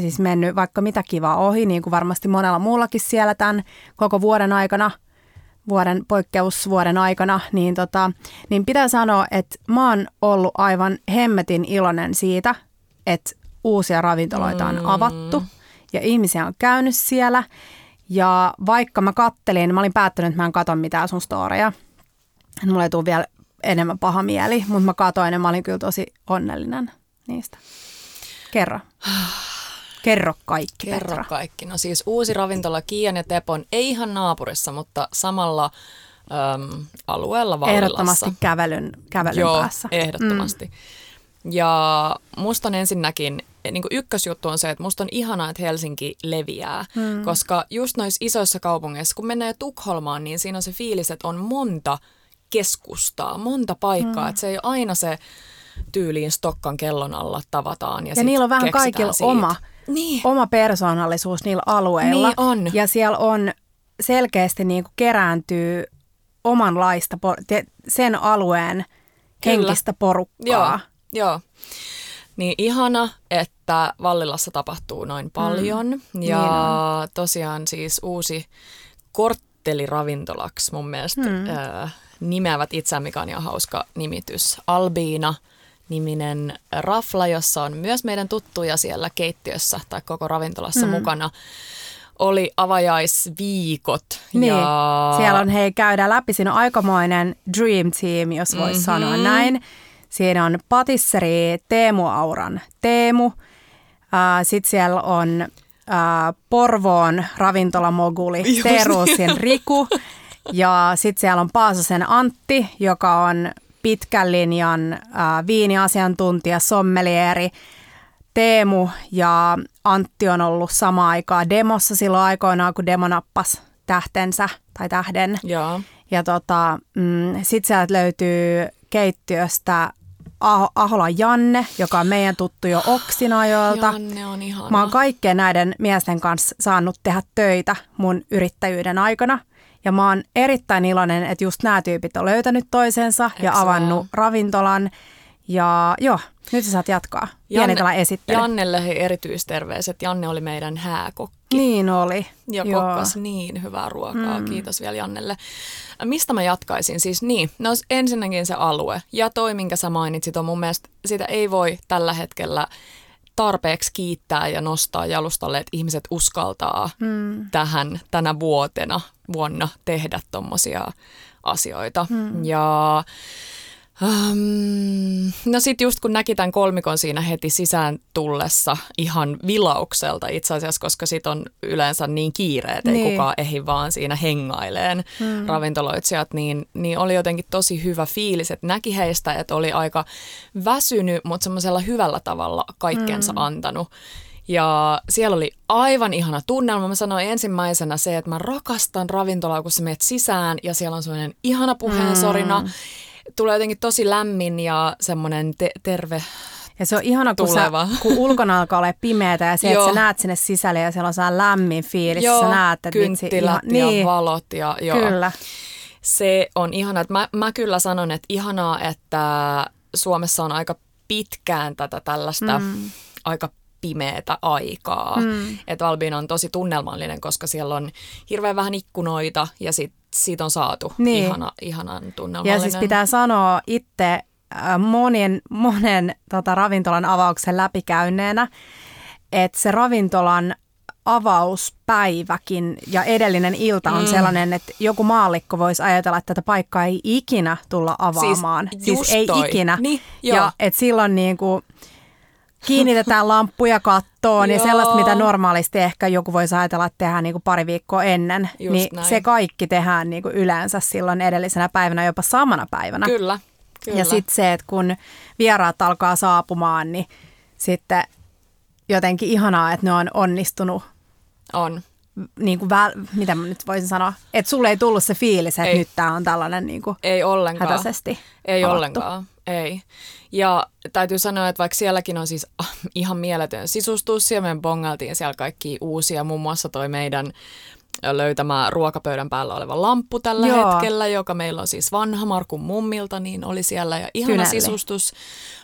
Speaker 2: siis mennyt vaikka mitä kivaa ohi, niin kuin varmasti monella muullakin siellä tämän koko vuoden aikana, vuoden poikkeusvuoden aikana, niin, tota, niin pitää sanoa, että mä oon ollut aivan hemmetin iloinen siitä, että uusia ravintoloita on
Speaker 1: Mm.
Speaker 2: avattu ja ihmisiä on käynyt siellä. Ja vaikka mä kattelin, mä olin päättänyt, että mä en katso mitään sun storeja, että mulla ei tule vielä enemmän paha mieli, mutta mä katoin ja mä olin kyllä tosi onnellinen niistä. Kerro. Kerro kaikki,
Speaker 1: Kerro
Speaker 2: Petra.
Speaker 1: kaikki. No siis uusi ravintola Kiian ja Tepon, ei ihan naapurissa, mutta samalla äm, alueella Vallilassa.
Speaker 2: Ehdottomasti kävelyn, kävelyn
Speaker 1: Joo,
Speaker 2: päässä.
Speaker 1: ehdottomasti. Mm. Ja musta on ensinnäkin, niin kuin ykkösjuttu on se, että musta on ihanaa, että Helsinki leviää, mm. koska just noissa isoissa kaupungeissa, kun mennään Tukholmaan, niin siinä on se fiilis, että on monta keskustaa, monta paikkaa, mm. että se ei ole aina se tyyliin Stokkan kellon alla tavataan. Ja,
Speaker 2: Ja niillä on vähän kaikilla
Speaker 1: siitä.
Speaker 2: oma,
Speaker 1: Niin.
Speaker 2: oma persoonallisuus niillä alueilla.
Speaker 1: Niin on.
Speaker 2: Ja siellä on selkeästi niin kuin kerääntyy omanlaista, sen alueen
Speaker 1: Kyllä.
Speaker 2: henkistä porukkaa.
Speaker 1: Joo. Niin ihana, että Vallilassa tapahtuu noin paljon. Mm, ja
Speaker 2: niin
Speaker 1: tosiaan siis uusi kortteliravintolaksi mun mielestä mm. äh, nimeävät itseään, mikä on ihan hauska nimitys. Albiina niminen rafla, jossa on myös meidän tuttuja siellä keittiössä tai koko ravintolassa mm. mukana. Oli avajaisviikot.
Speaker 2: Niin,
Speaker 1: ja...
Speaker 2: siellä on, hei, käydään läpi, siinä on aikamoinen dream team, jos voisi mm-hmm. sanoa näin. Siinä on patisseri Teemu Auran Teemu. Sitten siellä on Porvoon ravintolamoguli Teeruusin Riku. Ja sitten siellä on Paasosen Antti, joka on pitkän linjan äh, viiniasiantuntija, sommelieri. Teemu ja Antti on ollut sama aikaa demossa silloin aikoinaan, kun demo nappasi tähtensä tai tähden.
Speaker 1: Joo.
Speaker 2: Ja tota, mm, sitten sieltä löytyy keittiöstä Aho, Ahola Janne, joka on meidän tuttu jo Oksinajoilta.
Speaker 1: Janne on ihana.
Speaker 2: Mä oon kaikkien näiden miesten kanssa saanut tehdä töitä mun yrittäjyyden aikana. Ja mä oon erittäin iloinen, että just nämä tyypit on löytänyt toisensa Eks ja avannut vaan? ravintolan. Ja joo, nyt sä saat jatkaa. Janne, esittely.
Speaker 1: Jannelle erityisterveiset. Janne oli meidän hääkokki.
Speaker 2: Niin oli.
Speaker 1: Ja joo. kokkas niin hyvää ruokaa. Mm. Kiitos vielä Jannelle. Mistä mä jatkaisin? Siis niin, no ensinnäkin se alue. Ja toi, minkä sä mainitsit, on mun mielestä, sitä ei voi tällä hetkellä tarpeeksi kiittää ja nostaa jalustalle, että ihmiset uskaltaa mm. tähän tänä vuotena, vuonna tehdä tommosia asioita. Mm. Ja Um, no sitten just kun näki tämän kolmikon siinä heti sisään tullessa ihan vilaukselta itse asiassa, koska sit on yleensä niin kiire, että niin. ei kukaan ehdi vaan siinä hengaileen hmm. ravintoloitsijat, niin, niin oli jotenkin tosi hyvä fiilis, että näki heistä, että oli aika väsynyt, mutta semmoisella hyvällä tavalla kaikkensa hmm. antanut. Ja siellä oli aivan ihana tunnelma. Mä sanoin ensimmäisenä se, että mä rakastan ravintolaa, kun sä menet sisään ja siellä on semmoinen ihana puheensorina. Hmm tulee jotenkin tosi lämmin ja semmoinen te- terve
Speaker 2: ja se on ihana, kun, sä, kun ulkona alkaa olla pimeätä ja se, että sä näet sinne sisälle ja siellä on sellainen lämmin fiilis.
Speaker 1: Joo,
Speaker 2: sä näet, että
Speaker 1: kynttilät
Speaker 2: vitsi,
Speaker 1: ihan, ja niin, valot. Ja, joo. Kyllä. Se on ihana. Mä, mä kyllä sanon, että ihanaa, että Suomessa on aika pitkään tätä tällaista mm. aika pimeätä aikaa. Mm. Että Albiin on tosi tunnelmallinen, koska siellä on hirveän vähän ikkunoita ja sit, siitä on saatu niin. ihana, ihanan tunnelmallinen.
Speaker 2: Ja siis pitää sanoa itse äh, monen, monen tota, ravintolan avauksen läpikäyneenä, että se ravintolan avauspäiväkin ja edellinen ilta on mm. sellainen, että joku maallikko voisi ajatella, että tätä paikkaa ei ikinä tulla avaamaan.
Speaker 1: Siis, siis
Speaker 2: ei
Speaker 1: toi.
Speaker 2: ikinä.
Speaker 1: Niin,
Speaker 2: ja että silloin niin kuin, kiinnitetään lamppuja kattoon ja sellaista, mitä normaalisti ehkä joku voisi ajatella, että tehdään niin kuin pari viikkoa ennen, Just niin näin. se kaikki tehdään niin kuin yleensä silloin edellisenä päivänä, jopa samana päivänä.
Speaker 1: Kyllä. Kyllä.
Speaker 2: Ja sitten se, että kun vieraat alkaa saapumaan, niin sitten jotenkin ihanaa, että ne on onnistunut.
Speaker 1: On.
Speaker 2: Niin kuin väl, mitä mä nyt voisin sanoa, että sulle ei tullut se fiilis, että ei. nyt tämä on tällainen niin kuin
Speaker 1: ei ollenkaan.
Speaker 2: hätäisesti
Speaker 1: Ei avattu. ollenkaan, ei. Ja täytyy sanoa, että vaikka sielläkin on siis (laughs) ihan mieletön sisustus, ja me bongaltiin siellä kaikki uusia, muun muassa toi meidän löytämä ruokapöydän päällä oleva lamppu tällä Joo. hetkellä, joka meillä on siis vanha Markun mummilta, niin oli siellä ja ihana Kynälle. sisustus.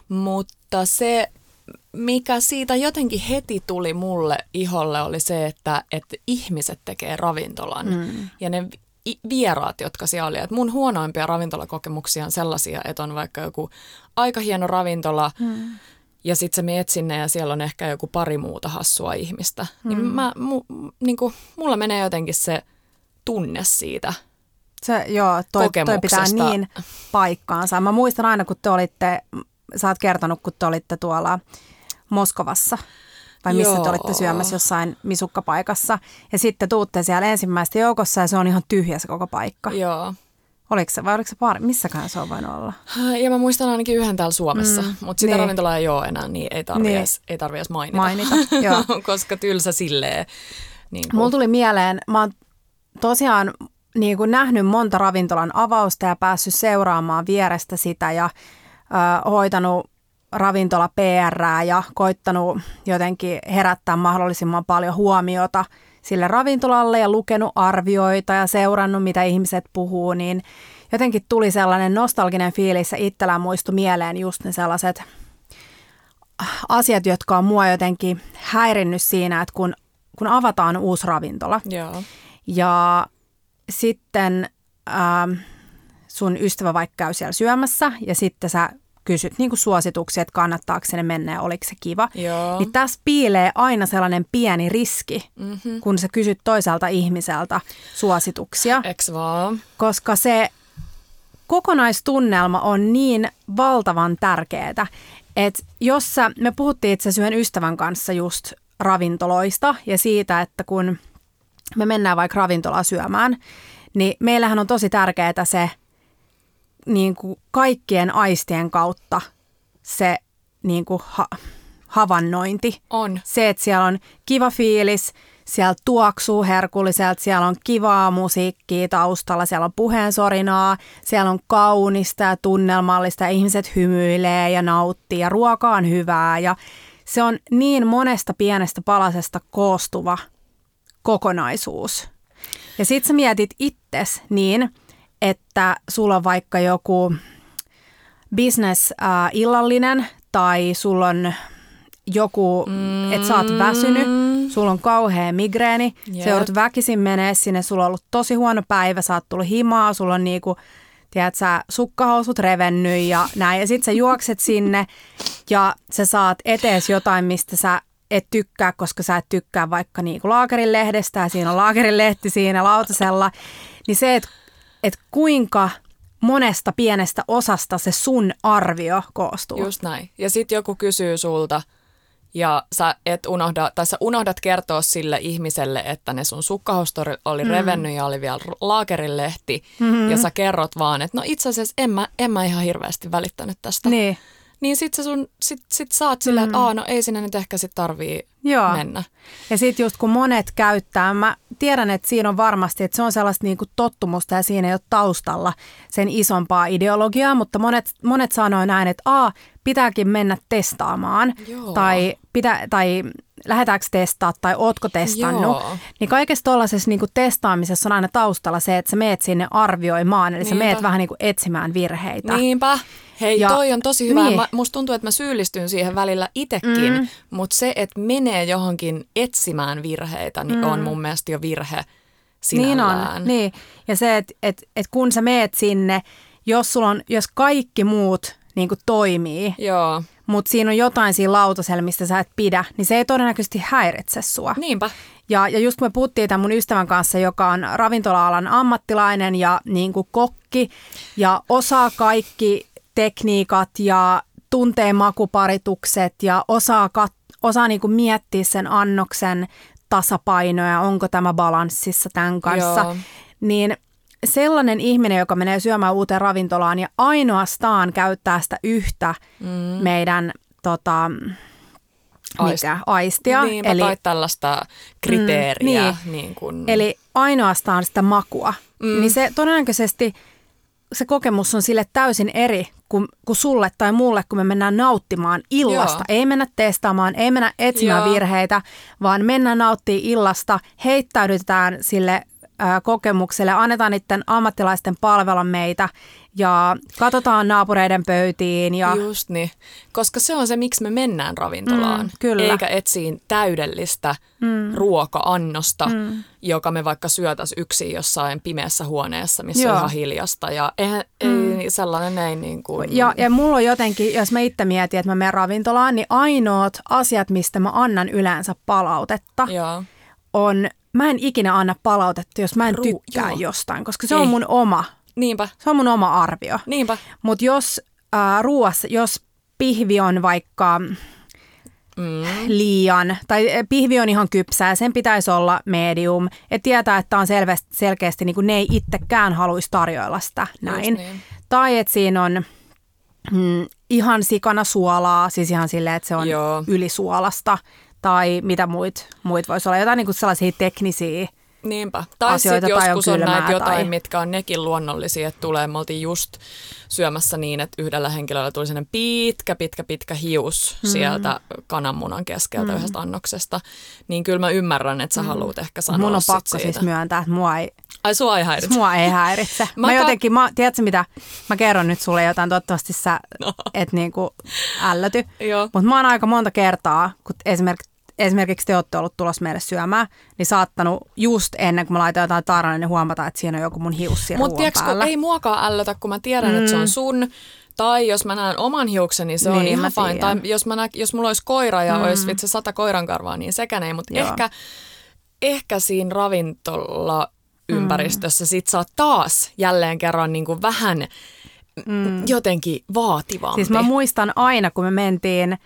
Speaker 1: Mutta se, mikä siitä jotenkin heti tuli mulle iholle, oli se, että, että ihmiset tekee ravintolan. Mm. Ja ne vieraat, jotka siellä oli. Et mun huonoimpia ravintolakokemuksia on sellaisia, että on vaikka joku aika hieno ravintola, mm. ja sitten sä meet sinne ja siellä on ehkä joku pari muuta hassua ihmistä. Niin mm. Niin, mä, mu, niin kuin, mulla menee jotenkin se tunne siitä
Speaker 2: se, joo, toi, toi pitää niin paikkaansa. Mä muistan aina, kun te olitte, sä oot kertonut, kun te olitte tuolla Moskovassa vai missä Joo. te olitte syömässä jossain misukkapaikassa. Ja sitten tuutte siellä ensimmäistä joukossa ja se on ihan tyhjä se koko paikka.
Speaker 1: Joo.
Speaker 2: Oliko se vai oliko se pari? Missäkään se on voinut olla?
Speaker 1: Ja mä muistan ainakin yhden täällä Suomessa, mm, mutta sitä niin. ravintolaa ei ole enää, niin ei tarvitse niin. edes, ei tarvi edes mainita.
Speaker 2: Mainita, (laughs) joo.
Speaker 1: Koska tylsä silleen. Niin
Speaker 2: kuin. Mulla tuli mieleen, mä oon tosiaan niin kuin nähnyt monta ravintolan avausta ja päässyt seuraamaan vierestä sitä ja ö, hoitanut ravintola PR ja koittanut jotenkin herättää mahdollisimman paljon huomiota sille ravintolalle ja lukenut arvioita ja seurannut, mitä ihmiset puhuu, niin jotenkin tuli sellainen nostalginen fiilis ja itsellä muistui mieleen just ne sellaiset asiat, jotka on mua jotenkin häirinnyt siinä, että kun, kun avataan uusi ravintola
Speaker 1: Joo.
Speaker 2: ja sitten ähm, sun ystävä vaikka käy siellä syömässä ja sitten sä kysyt niin kuin suosituksia, että kannattaako sinne mennä ja oliko se kiva.
Speaker 1: Joo.
Speaker 2: Niin tässä piilee aina sellainen pieni riski, mm-hmm. kun sä kysyt toiselta ihmiseltä suosituksia.
Speaker 1: Eks vaan?
Speaker 2: Koska se kokonaistunnelma on niin valtavan tärkeää, että jos sä, me puhuttiin itse asiassa yhden ystävän kanssa just ravintoloista ja siitä, että kun me mennään vaikka ravintolaan syömään, niin meillähän on tosi tärkeää se niin kuin kaikkien aistien kautta se niin kuin ha- havainnointi.
Speaker 1: On.
Speaker 2: Se, että siellä on kiva fiilis, siellä tuoksuu herkulliselta, siellä on kivaa musiikkia taustalla, siellä on puheensorinaa, siellä on kaunista ja tunnelmallista ja ihmiset hymyilee ja nauttii ja ruoka on hyvää ja se on niin monesta pienestä palasesta koostuva kokonaisuus. Ja sit sä mietit itses niin, että sulla on vaikka joku business-illallinen tai sulla on joku, mm. että sä oot väsynyt, sulla on kauhea migreeni, yep. sä joudut väkisin menee sinne, sulla on ollut tosi huono päivä, sä oot tullut himaa, sulla on niinku, tiedät sä, sukkahousut revennyt ja näin. Ja sit sä juokset sinne ja sä saat etees jotain, mistä sä et tykkää, koska sä et tykkää vaikka niinku laakerin lehdestä ja siinä on laakerin lehti siinä lautasella. Niin se, että et kuinka monesta pienestä osasta se sun arvio koostuu.
Speaker 1: Just näin. Ja sitten joku kysyy sulta, ja sä, et unohda, tai sä unohdat kertoa sille ihmiselle, että ne sun sukkahousut oli mm. revennyt ja oli vielä laakerilehti, mm-hmm. ja sä kerrot vaan, että no itse asiassa en mä, en mä ihan hirveästi välittänyt tästä.
Speaker 2: Niin.
Speaker 1: Niin sit sä sun, sit, sit saat silleen, mm. että Aa, no ei sinne nyt ehkä sit tarvii Joo. mennä.
Speaker 2: Ja sitten just kun monet käyttää, mä tiedän, että siinä on varmasti, että se on sellaista niinku tottumusta ja siinä ei ole taustalla sen isompaa ideologiaa, mutta monet, monet sanoo näin, että A, pitääkin mennä testaamaan Joo. tai, pitä, tai lähdetäänkö testaa tai ootko testannut. Joo. Niin kaikessa tuollaisessa niinku testaamisessa on aina taustalla se, että sä meet sinne arvioimaan, eli Niinpä. sä meet vähän niinku etsimään virheitä.
Speaker 1: Niinpä. Hei, ja, toi on tosi hyvä. Niin. Mä, musta tuntuu, että mä syyllistyn siihen välillä itekin, mm. mutta se, että menee johonkin etsimään virheitä, niin mm. on mun mielestä jo virhe sinällään.
Speaker 2: Niin on, niin. Ja se, että et, et kun sä meet sinne, jos, sulla on, jos kaikki muut niin kuin toimii,
Speaker 1: Joo.
Speaker 2: Mutta siinä on jotain siinä lautasella, mistä sä et pidä, niin se ei todennäköisesti häiritse sua.
Speaker 1: Niinpä.
Speaker 2: Ja, ja just kun me puhuttiin tämän mun ystävän kanssa, joka on ravintola-alan ammattilainen ja niin kuin kokki ja osaa kaikki tekniikat ja tuntee makuparitukset ja osaa, kat- osaa niin kuin miettiä sen annoksen tasapainoja, onko tämä balanssissa tämän kanssa, Joo. niin sellainen ihminen, joka menee syömään uuteen ravintolaan ja ainoastaan käyttää sitä yhtä mm. meidän tota, mikä, aistia.
Speaker 1: Niin, eli, tai tällaista kriteeriä.
Speaker 2: Mm, niin. Niin kun... Eli ainoastaan sitä makua. Mm. Niin se todennäköisesti se kokemus on sille täysin eri kuin, kuin sulle tai mulle, kun me mennään nauttimaan illasta. Joo. Ei mennä testaamaan, ei mennä etsimään Joo. virheitä, vaan mennään nauttimaan illasta, heittäydytään sille kokemukselle, annetaan niiden ammattilaisten palvella meitä ja katsotaan naapureiden pöytiin. Ja...
Speaker 1: Just niin, koska se on se, miksi me mennään ravintolaan, mm, kyllä. eikä etsiin täydellistä mm. ruoka-annosta, mm. joka me vaikka syötäisiin yksin jossain pimeässä huoneessa, missä Joo. on ihan hiljasta. Ja eihän, mm. ei, sellainen ei niin kuin...
Speaker 2: Ja, ja mulla on jotenkin, jos mä itse mietin, että mä menen ravintolaan, niin ainoat asiat, mistä mä annan yleensä palautetta,
Speaker 1: Joo.
Speaker 2: on mä en ikinä anna palautetta, jos mä en tykkää Ru- jostain, koska se Ei. on mun oma.
Speaker 1: Niinpä.
Speaker 2: Se on mun oma arvio.
Speaker 1: Niinpä.
Speaker 2: Mutta jos äh, ruuassa, jos pihvi on vaikka mm. liian, tai pihvi on ihan kypsää, sen pitäisi olla medium, että tietää, että on selvästi, selkeästi, niin kuin ne ei itsekään haluaisi tarjoilla sitä näin. Niin. Tai että siinä on mm, ihan sikana suolaa, siis ihan silleen, että se on Joo. ylisuolasta tai mitä muit, muit voisi olla, jotain niin kuin sellaisia teknisiä
Speaker 1: Niinpä. Tai sitten joskus on, on näitä jotain, tai... mitkä on nekin luonnollisia, että tulee, me oltiin just syömässä niin, että yhdellä henkilöllä tuli sellainen pitkä, pitkä, pitkä hius mm. sieltä kananmunan keskeltä mm. yhdestä annoksesta, niin kyllä mä ymmärrän, että sä mm. haluat ehkä sanoa
Speaker 2: Mun on pakko
Speaker 1: siitä.
Speaker 2: siis myöntää, että mua ei...
Speaker 1: Ai sua ei häiritse?
Speaker 2: Mua ei häiritse. (laughs) mä, mä jotenkin, mä, tiedätkö mitä, mä kerron nyt sulle jotain, toivottavasti sä no. et niinku ällöty. Mutta mä oon aika monta kertaa, kun esimerkiksi esimerkiksi te olette ollut tulossa meille syömään, niin saattanut just ennen kuin mä laitan jotain tarana, niin huomata, että siinä on joku mun hius siinä Mutta
Speaker 1: ei muakaan ällötä, kun mä tiedän, mm. että se on mm. sun. Tai jos mä näen oman hiuksen, niin se niin, on ihan fine. Tai jos, mä nä, jos mulla olisi koira ja mm. olisi vitsi sata koirankarvaa, niin sekään ei. Mutta ehkä, ehkä siinä ravintola ympäristössä sit sä oot taas jälleen kerran niin kuin vähän mm. jotenkin vaativampi.
Speaker 2: Siis mä muistan aina, kun me mentiin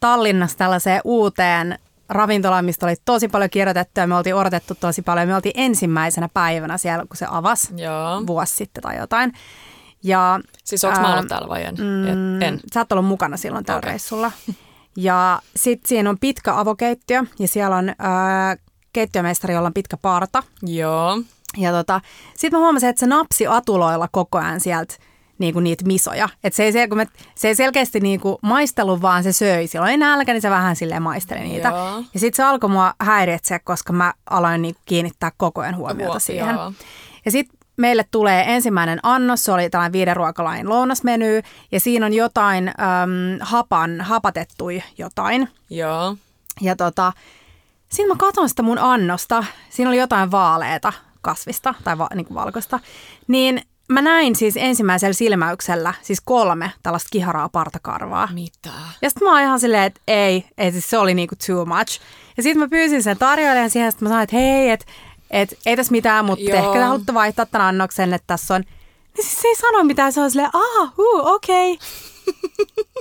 Speaker 2: Tallinnassa tällaiseen uuteen ravintolaan, mistä oli tosi paljon kirjoitettu ja me oltiin odotettu tosi paljon. Me oltiin ensimmäisenä päivänä siellä, kun se avasi
Speaker 1: Joo.
Speaker 2: vuosi sitten tai jotain. Ja,
Speaker 1: siis onko mä ollut täällä vai en?
Speaker 2: Mm, en. Sä oot ollut mukana silloin tällä okay. reissulla. Ja sitten siinä on pitkä avokeittiö ja siellä on ää, keittiömestari, jolla on pitkä parta.
Speaker 1: Joo.
Speaker 2: Ja tota, sitten mä huomasin, että se napsi atuloilla koko ajan sieltä niinku niitä misoja. Et se, ei sel- me, se ei selkeästi niinku maistellut, vaan se söi. Silloin ei nälkä, niin se vähän silleen maisteli niitä.
Speaker 1: Joo.
Speaker 2: Ja sitten se alkoi mua häiritseä, koska mä aloin niinku kiinnittää koko ajan huomiota
Speaker 1: Huo-
Speaker 2: siihen.
Speaker 1: joo.
Speaker 2: Ja sitten meille tulee ensimmäinen annos, se oli tällainen viiden ruokalain lounasmeny, ja siinä on jotain äm, hapan, hapatettui jotain.
Speaker 1: Joo.
Speaker 2: Ja tota, sitten mä katson sitä mun annosta, siinä oli jotain vaaleeta kasvista tai va, niin kuin valkoista, niin mä näin siis ensimmäisellä silmäyksellä siis kolme tällaista kiharaa partakarvaa.
Speaker 1: Mitä?
Speaker 2: Ja sitten mä oon ihan silleen, että ei, ei siis se oli niinku too much. Ja sitten mä pyysin sen tarjoilijan siihen, että mä sanoin, että hei, että et, ei tässä mitään, mutta ehkä te haluatte vaihtaa tämän annoksen, että tässä on. Niin siis se ei sano mitään, se on silleen, ah, huu, okei. Okay.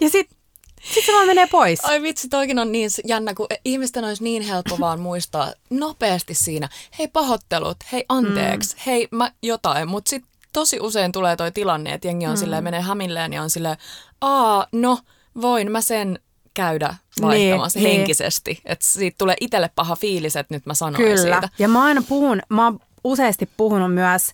Speaker 2: ja sitten sit se vaan menee pois.
Speaker 1: Ai vitsi, toikin on niin jännä, kun ihmisten olisi niin helppo (laughs) vaan muistaa nopeasti siinä, hei pahoittelut, hei anteeksi, mm. hei mä jotain, mutta sitten tosi usein tulee toi tilanne, että jengi on mm. silleen, menee hämilleen ja on silleen, aa, no voin mä sen käydä vaihtamassa
Speaker 2: Niin,
Speaker 1: niin,
Speaker 2: niin.
Speaker 1: henkisesti. Että siitä tulee itselle paha fiilis, että nyt mä sanoin
Speaker 2: Kyllä.
Speaker 1: siitä.
Speaker 2: Ja mä aina puhun, mä oon useasti puhunut myös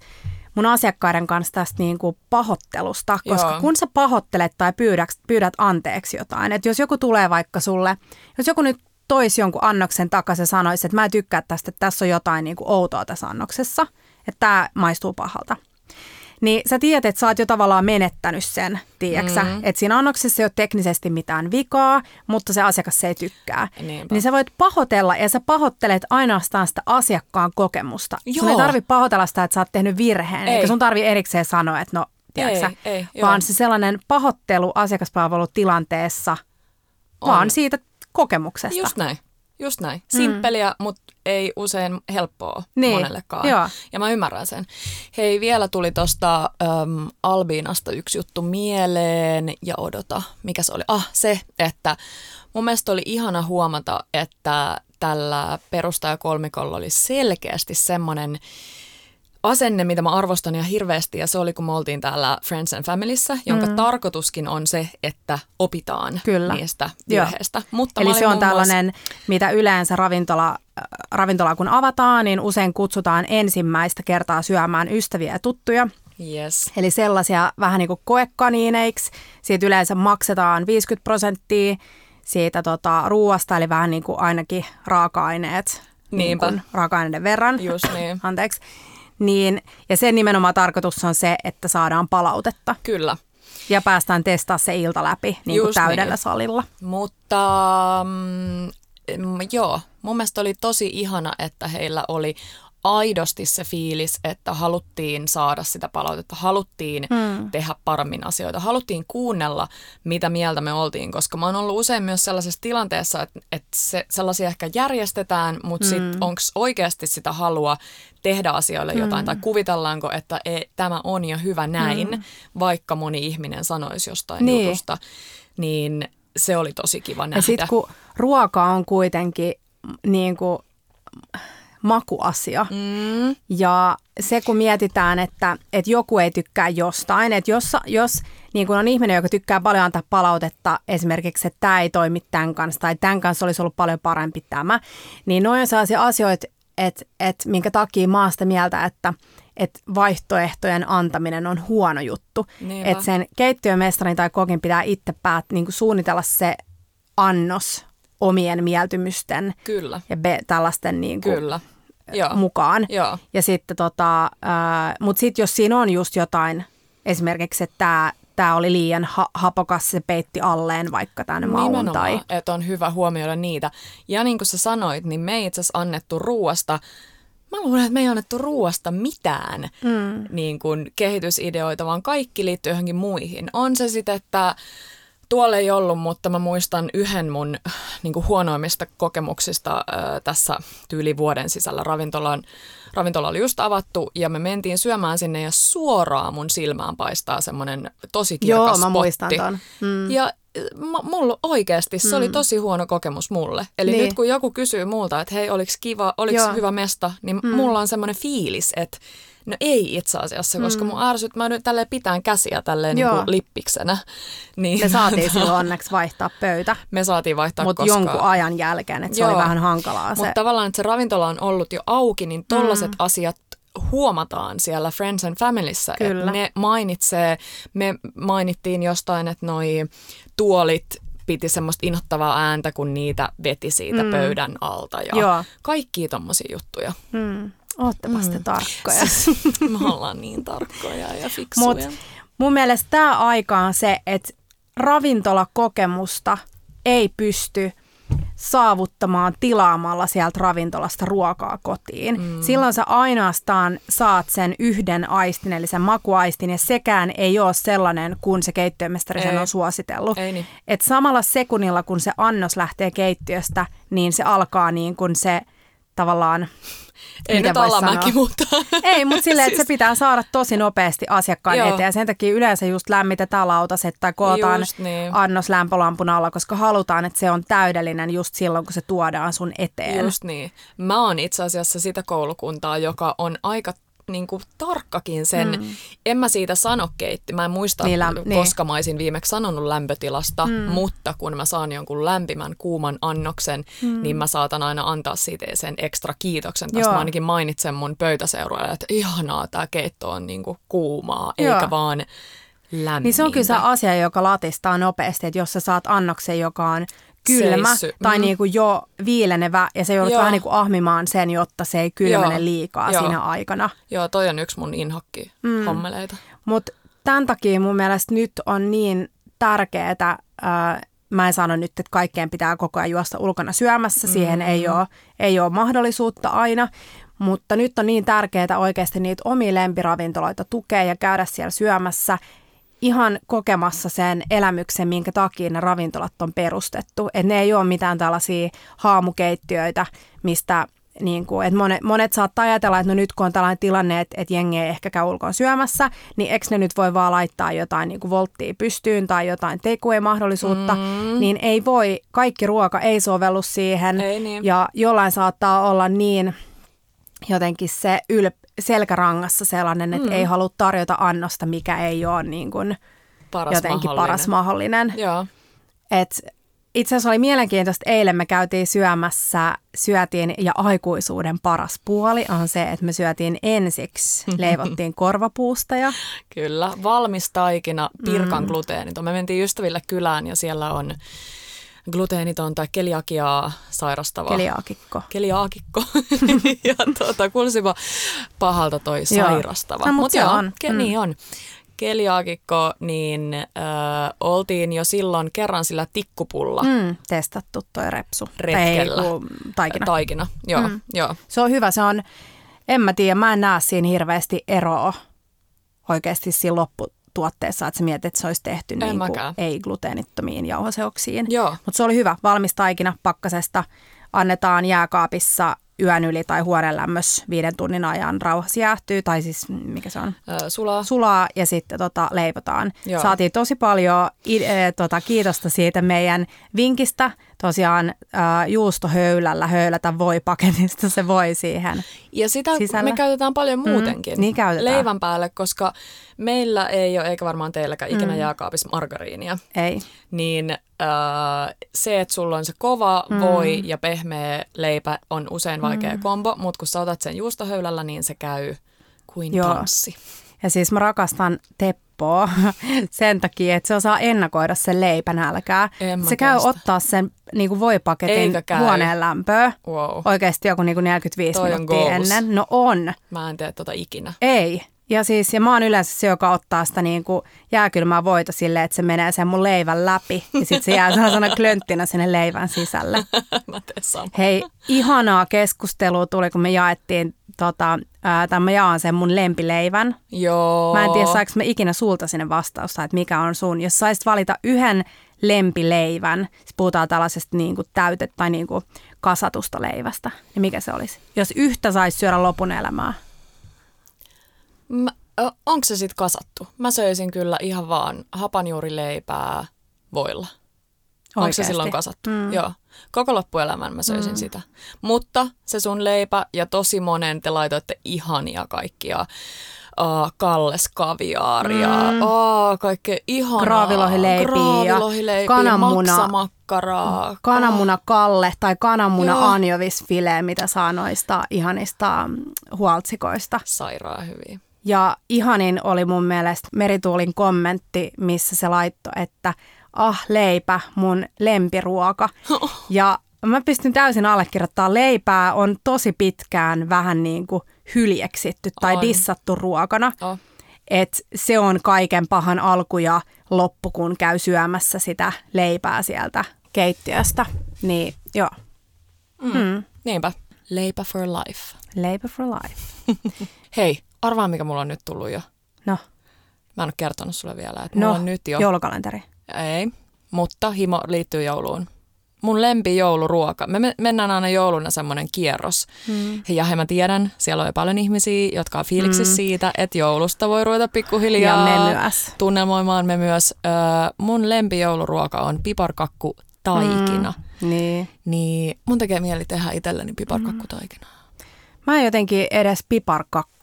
Speaker 2: mun asiakkaiden kanssa tästä niin kuin pahoittelusta, koska
Speaker 1: Joo.
Speaker 2: kun sä pahoittelet tai pyydät, pyydät anteeksi jotain, että jos joku tulee vaikka sulle, jos joku nyt toisi jonkun annoksen takaisin ja sanoisi, että mä en tykkää tästä, että tässä on jotain niin kuin outoa tässä annoksessa, että tämä maistuu pahalta. Niin sä tiedät, että sä oot jo tavallaan menettänyt sen, tiedäksä? Mm. Että siinä annoksessa ei ole teknisesti mitään vikaa, mutta se asiakas se ei tykkää.
Speaker 1: Niinpä.
Speaker 2: Niin sä voit pahoitella ja sä pahoittelet ainoastaan sitä asiakkaan kokemusta. Sun ei
Speaker 1: Joo.
Speaker 2: tarvi pahoitella sitä, että sä oot tehnyt virheen.
Speaker 1: Ei.
Speaker 2: Eikä sun tarvi erikseen sanoa, että no, tiedätkö
Speaker 1: Ei, ei, joo.
Speaker 2: vaan se sellainen pahoittelu asiakaspalvelutilanteessa, vaan
Speaker 1: On.
Speaker 2: siitä kokemuksesta.
Speaker 1: Just näin. Just näin. Simppeliä, mm. mutta ei usein helppoa
Speaker 2: Niin,
Speaker 1: monellekaan.
Speaker 2: joo.
Speaker 1: Ja mä ymmärrän sen. Hei, vielä tuli tuosta Albiinasta yksi juttu mieleen ja odota, mikä se oli? Ah, se, että mun mielestä oli ihana huomata, että tällä perustajakolmikolla oli selkeästi semmoinen asenne, mitä mä arvostan ja hirveästi, ja se oli, kun me oltiin täällä Friends and Familyssä, jonka mm. tarkoituskin on se, että opitaan
Speaker 2: Kyllä.
Speaker 1: niistä virheistä. Mutta
Speaker 2: Eli se on
Speaker 1: muun muassa-
Speaker 2: tällainen, mitä yleensä ravintola, äh, ravintola kun avataan, niin usein kutsutaan ensimmäistä kertaa syömään ystäviä ja tuttuja.
Speaker 1: Yes.
Speaker 2: Eli sellaisia vähän niin kuin koekaniineiksi. Siitä yleensä maksetaan 50 prosenttia siitä tota, ruuasta, eli vähän niin kuin ainakin raaka-aineet. Niin
Speaker 1: Niinpä.
Speaker 2: kuin raaka-aineiden verran.
Speaker 1: Just niin. (laughs)
Speaker 2: Anteeksi. Niin, ja sen nimenomaan tarkoitus on se, että saadaan palautetta
Speaker 1: Kyllä.
Speaker 2: ja päästään testaa se ilta läpi niin kuin
Speaker 1: Just
Speaker 2: täydellä
Speaker 1: niin.
Speaker 2: salilla.
Speaker 1: Mutta mm, joo, mun mielestä oli tosi ihana, että heillä oli aidosti se fiilis, että haluttiin saada sitä palautetta, haluttiin mm. tehdä paremmin asioita, haluttiin kuunnella, mitä mieltä me oltiin, koska mä oon ollut usein myös sellaisessa tilanteessa, että, että se, sellaisia ehkä järjestetään, mutta mm. sitten onko oikeasti sitä halua tehdä asioille jotain, mm. tai kuvitellaanko, että e, tämä on jo hyvä näin, mm. vaikka moni ihminen sanoisi jostain
Speaker 2: Niin.
Speaker 1: jutusta, niin se oli tosi kiva nähdä.
Speaker 2: Ja sitten kun ruoka on kuitenkin niin kuin makuasia.
Speaker 1: Mm,
Speaker 2: Ja se kun mietitään, että, että joku ei tykkää jostain, että jos, jos niin kun on ihminen, joka tykkää paljon antaa palautetta, esimerkiksi, että tämä ei toimi tämän kanssa tai tämän kanssa olisi ollut paljon parempi tämä, niin noin on sellaisia asioita, että, että minkä takia sitä mieltä, että, että vaihtoehtojen antaminen on huono juttu.
Speaker 1: Niinpä.
Speaker 2: Että sen keittiömestarin tai kokin pitää itse päät, niin kuin suunnitella se annos omien mieltymysten
Speaker 1: kyllä,
Speaker 2: ja be, tällaisten niin kuin
Speaker 1: kyllä. Joo.
Speaker 2: mukaan.
Speaker 1: Joo.
Speaker 2: Ja sitten tota, mutta sitten jos siinä on just jotain, esimerkiksi, että tämä tää oli liian ha- hapokas, se peitti alleen vaikka tänne maun tai...
Speaker 1: Että on hyvä huomioida niitä. Ja niin kuin sä sanoit, niin me ei itse asiassa annettu ruoasta, mä luulen, että me ei annettu ruoasta mitään mm. niin kuin kehitysideoita, vaan kaikki liittyy johonkin muihin. On se sitten, että Tuolla ei ollut, mutta mä muistan yhden mun niin kuin huonoimmista kokemuksista äh, tässä tyyli vuoden sisällä ravintolan. Ravintola oli just avattu ja me mentiin syömään sinne ja suoraan mun silmään paistaa semmoinen tosi kirkas
Speaker 2: Joo, mä
Speaker 1: spotti.
Speaker 2: muistan ton. Mm.
Speaker 1: Ja mulla oikeasti se oli tosi huono kokemus mulle. Eli
Speaker 2: Niin.
Speaker 1: nyt kun joku kysyy multa, että hei, oliko kiva, oliko hyvä mesta, niin mm. mulla on semmoinen fiilis, että no ei itse asiassa, koska mun ärsyt, mä nyt tälleen pitään käsiä tälleen niin kuin lippiksenä. (laughs) Niin,
Speaker 2: Me saatiin (laughs) silloin onneksi vaihtaa pöytä,
Speaker 1: me saatiin vaihtaa,
Speaker 2: mutta jonkun ajan jälkeen, että se
Speaker 1: Joo.
Speaker 2: oli vähän hankalaa se.
Speaker 1: Mutta tavallaan, että se ravintola on ollut jo auki, niin tollaset mm. asiat huomataan siellä Friends and Familyssä. että. Ne mainitsee, me mainittiin jostain, että noi tuolit piti semmoista inhottavaa ääntä, kun niitä veti siitä mm. pöydän alta ja
Speaker 2: Joo.
Speaker 1: kaikkia tommosia juttuja.
Speaker 2: Mm. Oottepas te tarkkoja.
Speaker 1: Siis, (laughs) me ollaan niin tarkkoja ja fiksuja.
Speaker 2: Mutta mun mielestä tämä aika on se, että ravintolakokemusta ei pysty saavuttamaan tilaamalla sieltä ravintolasta ruokaa kotiin. Mm. Silloin sä ainoastaan saat sen yhden aistin, eli sen makuaistin, ja sekään ei ole sellainen, kun se keittiömestari sen on suositellut.
Speaker 1: Ei niin.
Speaker 2: Et samalla sekunnilla, kun se annos lähtee keittiöstä, niin se alkaa niin kuin se tavallaan...
Speaker 1: Ei nyt alamäki,
Speaker 2: sanoa?
Speaker 1: mutta... (laughs)
Speaker 2: Ei, mutta silleen, että
Speaker 1: Siis-
Speaker 2: se pitää saada tosi nopeasti asiakkaan
Speaker 1: Joo.
Speaker 2: eteen. Ja sen takia yleensä just lämmitetään lautaset tai kootaan
Speaker 1: Just niin.
Speaker 2: annos lämpölampun alla, koska halutaan, että se on täydellinen just silloin, kun se tuodaan sun eteen.
Speaker 1: Just niin. Mä oon itse asiassa sitä koulukuntaa, joka on aika niin kuin, tarkkakin sen. Mm. En mä siitä sano keitti. Mä en muista,
Speaker 2: Niin,
Speaker 1: niin,
Speaker 2: läm- niin.
Speaker 1: koska mä olisin viimeksi sanonut lämpötilasta, mm. mutta kun mä saan jonkun lämpimän, kuuman annoksen, mm. niin mä saatan aina antaa siitä sen ekstra kiitoksen. Tästä
Speaker 2: Joo.
Speaker 1: mä ainakin mainitsen mun pöytäseuroille, että ihanaa, tää keitto on niin kuin, kuumaa,
Speaker 2: Joo.
Speaker 1: eikä vaan lämmintä.
Speaker 2: Niin se on kyllä se asia, joka latistaa nopeasti, että jos sä saat annoksen, joka on kylmä
Speaker 1: Seissy.
Speaker 2: tai
Speaker 1: Mm.
Speaker 2: niin kuin jo viilenevä ja se joudut
Speaker 1: Joo.
Speaker 2: vähän niin kuin ahmimaan sen, jotta se ei kylmene
Speaker 1: Joo.
Speaker 2: liikaa
Speaker 1: Joo.
Speaker 2: siinä aikana.
Speaker 1: Joo, toi on yksi mun inhokki mm. hommeleita.
Speaker 2: Mutta tämän takia mun mielestä nyt on niin tärkeää, mä en sano nyt, että kaikkeen pitää koko ajan juosta ulkona syömässä, siihen ei ole, ei ole mahdollisuutta aina, mutta nyt on niin tärkeää oikeasti niitä omia lempiravintoloita tukea ja käydä siellä syömässä ihan kokemassa sen elämyksen, minkä takia ne ravintolat on perustettu. Että ne ei ole mitään tällaisia haamukeittiöitä, mistä niin kuin, että monet, monet saattaa ajatella, että no nyt kun on tällainen tilanne, että, että jengi ei ehkä käy ulkoon syömässä, niin eikö ne nyt voi vaan laittaa jotain niin kuin volttia pystyyn tai jotain takeaway-mahdollisuutta, mm. niin ei voi, kaikki ruoka ei sovellu siihen.
Speaker 1: Ei niin.
Speaker 2: Ja jollain saattaa olla niin jotenkin se yl, selkärangassa sellainen, että mm. ei halua tarjota annosta, mikä ei ole niin kuin
Speaker 1: Paras
Speaker 2: jotenkin
Speaker 1: mahdollinen.
Speaker 2: paras mahdollinen.
Speaker 1: Joo.
Speaker 2: Et itse asiassa oli mielenkiintoista, eilen me käytiin syömässä, syötiin ja aikuisuuden paras puoli on se, että me syötiin ensiksi, (laughs) leivottiin korvapuusta ja
Speaker 1: Kyllä, valmis taikina, pirkan mm. gluteeniton. Me mentiin ystäville kylään ja siellä on gluteeniton tai keliakiaa sairastava.
Speaker 2: keliaakikko.
Speaker 1: Keliaakikko. (laughs) ja tuota, kuulosipa pahalta toi sairastava.
Speaker 2: No, mut
Speaker 1: Mut joo,
Speaker 2: on.
Speaker 1: Ke-
Speaker 2: Mm.
Speaker 1: Niin on. Keliaakikko, niin äh, oltiin jo silloin kerran sillä tikkupulla
Speaker 2: Mm, testattu toi repsu.
Speaker 1: retkellä.
Speaker 2: Ei, kun taikina.
Speaker 1: Taikina, joo, mm. joo.
Speaker 2: Se on hyvä, se on, en mä tiedä, mä en näe siinä hirveästi eroa oikeasti siinä lopputuotteessa, että sä mietit, että se olisi tehty niin kuin ei-gluteenittomiin jauhoseoksiin. Mutta se oli hyvä, valmis taikina pakkasesta, annetaan jääkaapissa yön yli tai huoneen lämmössä viiden tunnin ajan rauhassa jäähtyy, tai siis mikä se on,
Speaker 1: sulaa.
Speaker 2: sulaa ja sitten tota, leivotaan.
Speaker 1: Joo.
Speaker 2: Saatiin tosi paljon i- e, tota, kiitosta siitä meidän vinkistä. Tosiaan ä, juustohöylällä höylätä voi paketista se voi siihen.
Speaker 1: Ja sitä
Speaker 2: sisällä.
Speaker 1: me käytetään paljon muutenkin
Speaker 2: Mm, niin käytetään.
Speaker 1: leivän päälle, koska meillä ei ole, eikä varmaan teilläkään, ikinä
Speaker 2: Mm.
Speaker 1: jääkaapissa margariinia.
Speaker 2: Ei.
Speaker 1: Niin äh, se, että sulla on se kova mm. voi ja pehmeä leipä on usein vaikea mm. kombo, mutta kun sä otat sen juustohöylällä, niin se käy kuin
Speaker 2: Joo.
Speaker 1: tanssi.
Speaker 2: Ja siis mä rakastan Teppoa (laughs) sen takia, että se osaa ennakoida sen leipänälkää.
Speaker 1: En
Speaker 2: Se käy
Speaker 1: kestä.
Speaker 2: ottaa sen niin kuin voipaketin huoneen lämpöä.
Speaker 1: Wow.
Speaker 2: Oikeasti joku niin kuin 45
Speaker 1: Toi on
Speaker 2: minuuttia
Speaker 1: goals.
Speaker 2: ennen. No on.
Speaker 1: Mä en tee tota ikinä.
Speaker 2: Ei. Ja siis, ja mä oon yleensä se, joka ottaa sitä niin kuin jääkylmää voita silleen, että se menee sen mun leivän läpi. Ja sitten se jää sellaisena (laughs) klönttinä sinne leivän sisälle.
Speaker 1: mä.
Speaker 2: Hei, ihanaa keskustelua tuli, kun me jaettiin, tota, ää, tai mä jaan sen mun lempileivän.
Speaker 1: Joo.
Speaker 2: Mä en tiedä, saanko mä ikinä sulta sinne vastausta, että mikä on sun. Jos saisit valita yhden lempileivän? Siis puhutaan tällaisesta niin kuin täytet tai niin kuin kasatusta leivästä. Ja mikä se olisi? Jos yhtä saisi syödä lopun elämää.
Speaker 1: Mä, onko se sitten kasattu? Mä söisin kyllä ihan vaan hapanjuurileipää voilla. Onko se silloin kasattu? Mm. Joo. Koko loppuelämän mä söisin mm. sitä. Mutta se sun leipä ja tosi monen te laitoitte ihania kaikkia uh, Kalles kaviaaria, mm. uh, kaikkea ihanaa.
Speaker 2: Graavilohileipiä,
Speaker 1: Graavilohileipiä kananmuna, maksamakkaraa.
Speaker 2: Kananmuna Kalle tai kananmuna Joo. anjovisfile, mitä saa noista ihanista mm, huoltsikoista.
Speaker 1: Sairaan hyviä.
Speaker 2: Ja ihanin oli mun mielestä Merituulin kommentti, missä se laittoi, että ah leipä, mun lempiruoka. (laughs) Ja mä pystyn täysin allekirjoittamaan leipää on tosi pitkään vähän niin kuin hyljeksitty tai on. dissattu ruokana. Oh. Et se on kaiken pahan alku ja loppu, kun käy syömässä sitä leipää sieltä keittiöstä. Niin joo.
Speaker 1: Mm. Mm. Niinpä. Leipä for life.
Speaker 2: Leipä for life. (laughs)
Speaker 1: Hei, arvaa mikä mulla on nyt tullut jo.
Speaker 2: No.
Speaker 1: Mä en ole kertonut sulle vielä, että no, mulla on nyt jo...
Speaker 2: joulukalenteri.
Speaker 1: Ei, mutta himo liittyy jouluun. Mun lempi jouluruoka. Me mennään aina jouluna semmoinen kierros. Mm. Ja he mä tiedän, siellä on jo paljon ihmisiä, jotka on fiiliksissä mm. siitä, että joulusta voi ruveta pikkuhiljaa
Speaker 2: ja me myös.
Speaker 1: tunnelmoimaan me myös. Ö, mun lempi jouluruoka on piparkakku taikina.
Speaker 2: Mm. Niin.
Speaker 1: niin mun tekee mieli tehdä itselleni piparkakku taikina.
Speaker 2: Mä en jotenkin edes piparkakku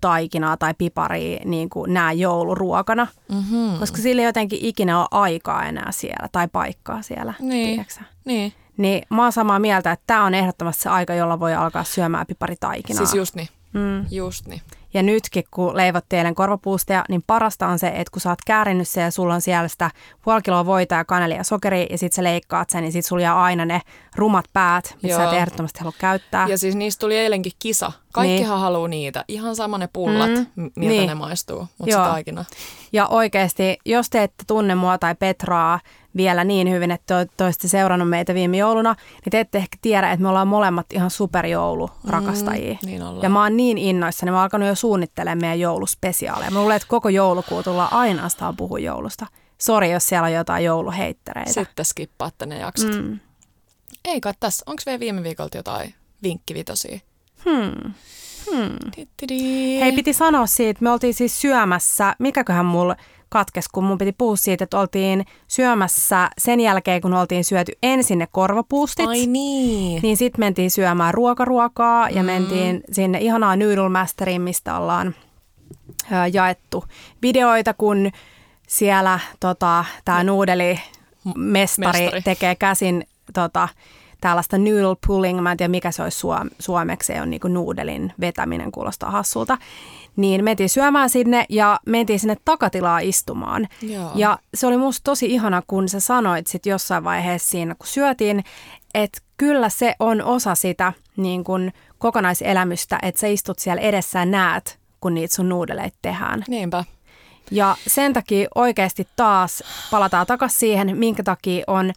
Speaker 2: taikinaa tai piparia niin kuin näe jouluruokana, mm-hmm. koska sillä ei jotenkin ikinä ole aikaa enää siellä tai paikkaa siellä.
Speaker 1: Niin, niin.
Speaker 2: Niin mä oon samaa mieltä, että tämä on ehdottomasti se aika, jolla voi alkaa syömään piparitaikinaa.
Speaker 1: Siis just niin. Mm. Just niin.
Speaker 2: Ja nytkin, kun leivot teille korvapuusteja, niin parasta on se, että kun sä oot käärinnyt se ja sulla on siellä sitä puoli kiloa voita ja kanelia ja sokeria ja sit sä leikkaat sen, niin sit sulla jää aina ne rumat päät, mitä Joo. sä et ehdottomasti halua käyttää.
Speaker 1: Ja siis niistä tuli eilenkin kisa. Kaikkihan niin. haluaa niitä. Ihan sama ne pullat, mm. miltä niin. ne maistuu, mutta se taikina.
Speaker 2: Ja oikeasti, jos te ette tunne mua tai Petraa, vielä niin hyvin, että te olette seurannut meitä viime jouluna, niin te ette ehkä tiedä, että me ollaan molemmat ihan superjoulurakastajia. Mm,
Speaker 1: niin
Speaker 2: ja mä oon niin innoissani, mä oon alkanut jo suunnittelemaan meidän jouluspesiaaleja. Mä luulen, että koko joulukuu tullaan ainoastaan puhua joulusta. Sori, jos siellä on jotain jouluheittereitä.
Speaker 1: Sitten skippaatte ne jaksot. Mm. Ei kai tässä. Onko vielä viime viikolta jotain vinkkivitosia?
Speaker 2: Hmm. Hmm. Hei, piti sanoa siitä, me oltiin siis syömässä, mikäköhän mulla katkes, kun mun piti puhua siitä, että oltiin syömässä sen jälkeen, kun oltiin syöty ensin ne korvapuustit.
Speaker 1: Ai niin.
Speaker 2: Niin sitten mentiin syömään ruokaruokaa ja mm. mentiin sinne ihanaa Noodle mistä ollaan jaettu videoita, kun siellä tota, tämä nuudeli mestari, mestari tekee käsin tota, tällaista noodle pulling, mä en tiedä mikä se olisi suomeksi, se on niin nuudelin vetäminen, kuulostaa hassulta niin mentiin syömään sinne ja mentiin sinne takatilaa istumaan.
Speaker 1: Joo.
Speaker 2: Ja se oli musta tosi ihana, kun sä sanoit sit jossain vaiheessa siinä, kun syötiin, että kyllä se on osa sitä niin kun kokonaiselämystä, että sä istut siellä edessä ja näet, kun niitä sun nuudeleita tehdään.
Speaker 1: Niinpä.
Speaker 2: Ja sen takia oikeasti taas palataan takaisin siihen, minkä takia on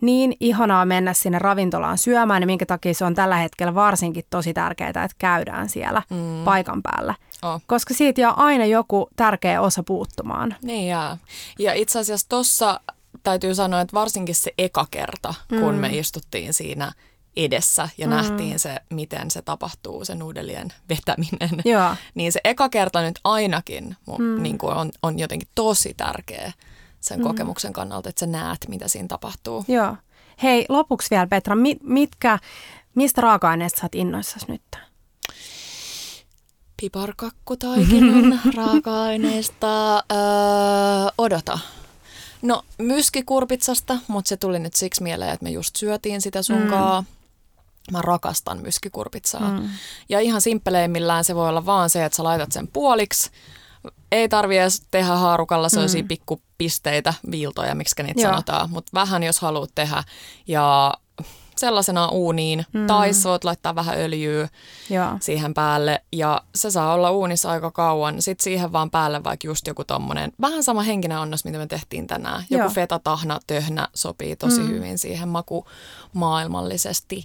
Speaker 2: niin ihanaa mennä sinne ravintolaan syömään ja minkä takia se on tällä hetkellä varsinkin tosi tärkeää, että käydään siellä mm. paikan päällä. Oh. Koska siitä jää aina joku tärkeä osa puuttumaan.
Speaker 1: Niin jää. Ja itse asiassa tuossa täytyy sanoa, että varsinkin se eka kerta, mm. kun me istuttiin siinä edessä ja mm. nähtiin se, miten se tapahtuu, se nuudelien vetäminen.
Speaker 2: Joo.
Speaker 1: niin se eka kerta nyt ainakin mm. niin kuin on, on jotenkin tosi tärkeä sen mm. kokemuksen kannalta, että sä näet, mitä siinä tapahtuu.
Speaker 2: Joo. Hei, lopuksi vielä Petra, mit, mitkä, mistä raaka-aineista sä oot innoissasi nyt?
Speaker 1: Piparkakkutaikinan (laughs) raaka-aineista. Öö, odota. No, myskikurpitsasta, mutta se tuli nyt siksi mieleen, että me just syötiin sitä sunkaa. Mm. Mä rakastan myskikurpitsaa. Mm. Ja ihan simppeleimmillään se voi olla vaan se, että sä laitat sen puoliksi – ei tarvi edes tehdä haarukalla sellaisia mm. pikkupisteitä, viiltoja, miksi niitä Joo. sanotaan, mutta vähän jos haluat tehdä ja sellaisena uuniin, mm. tai voit laittaa vähän öljyä Joo. siihen päälle, ja se saa olla uunissa aika kauan. Sitten siihen vaan päälle vaikka just joku tommonen, vähän sama henkinen annos, mitä me tehtiin tänään. Joku Joo. fetatahna, töhnä sopii tosi mm. hyvin siihen maku maailmallisesti.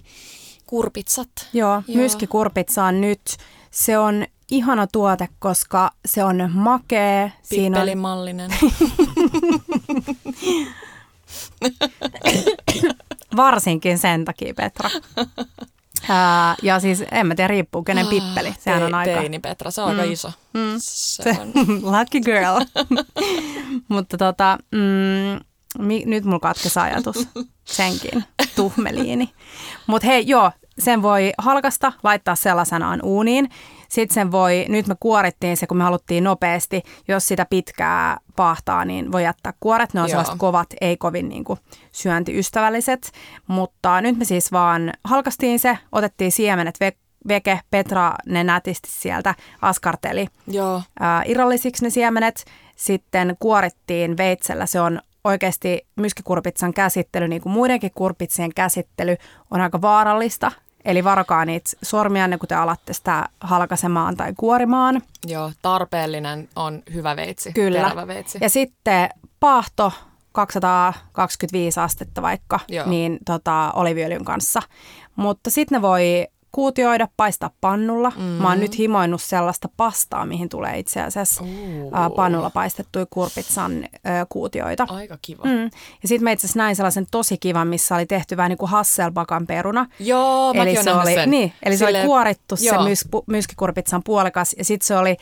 Speaker 1: Kurpitsat.
Speaker 2: Joo, Joo. myskikurpitsa on nyt, se on ihana tuote, koska se on makea.
Speaker 1: Pippelimmallinen. (laughs) (laughs)
Speaker 2: Varsinkin sen takia, Petra. (laughs) Ää, ja siis en mä tiedä, riippuu kenen pippeli. Sehän on aika...
Speaker 1: Teini Petra, se on mm. aika iso. Mm.
Speaker 2: Se, se on... (laughs) Lucky girl. (laughs) Mutta tota, mm, mi, nyt mulla katkesi ajatus senkin, tuhmeliini. Mutta hei, joo, sen voi halkasta, laittaa sellaisenaan uuniin. Sitten sen voi, nyt me kuorittiin se, kun me haluttiin nopeasti, jos sitä pitkää pahtaa, niin voi jättää kuoret. Ne on sellaiset kovat, ei kovin niin kuin, syöntiystävälliset. Mutta nyt me siis vaan halkastiin se, otettiin siemenet ve- veke, Petra ne nätisti sieltä askarteli
Speaker 1: Joo.
Speaker 2: Ää, irrallisiksi ne siemenet. Sitten kuorittiin veitsellä, se on oikeasti myskikurpitsan käsittely, niin kuin muidenkin kurpitsien käsittely, on aika vaarallista. Eli varokaa niitä sormianne, kun te alatte sitä halkasemaan tai kuorimaan.
Speaker 1: Joo, tarpeellinen on hyvä veitsi,
Speaker 2: Kyllä.
Speaker 1: terävä veitsi.
Speaker 2: Ja sitten paahto 225 astetta vaikka,
Speaker 1: Joo.
Speaker 2: niin tota, oliviöljyn kanssa. Mutta sitten ne voi kuutioida, paistaa pannulla. Mm. Mä oon nyt himoinut sellaista pastaa, mihin tulee itse asiassa
Speaker 1: Ooh.
Speaker 2: ää, pannulla paistettuja kurpitsan ää, kuutioita.
Speaker 1: Aika kiva.
Speaker 2: Mm. Ja sitten mä itse asiassa näin sellaisen tosi kivan, missä oli tehty vähän niin kuin Hasselbakan peruna.
Speaker 1: Joo,
Speaker 2: eli se oli,
Speaker 1: sen.
Speaker 2: Niin, eli se oli
Speaker 1: Silleen-
Speaker 2: kuorittu se
Speaker 1: joo.
Speaker 2: mys, pu- myskikurpitsan puolikas ja sitten se oli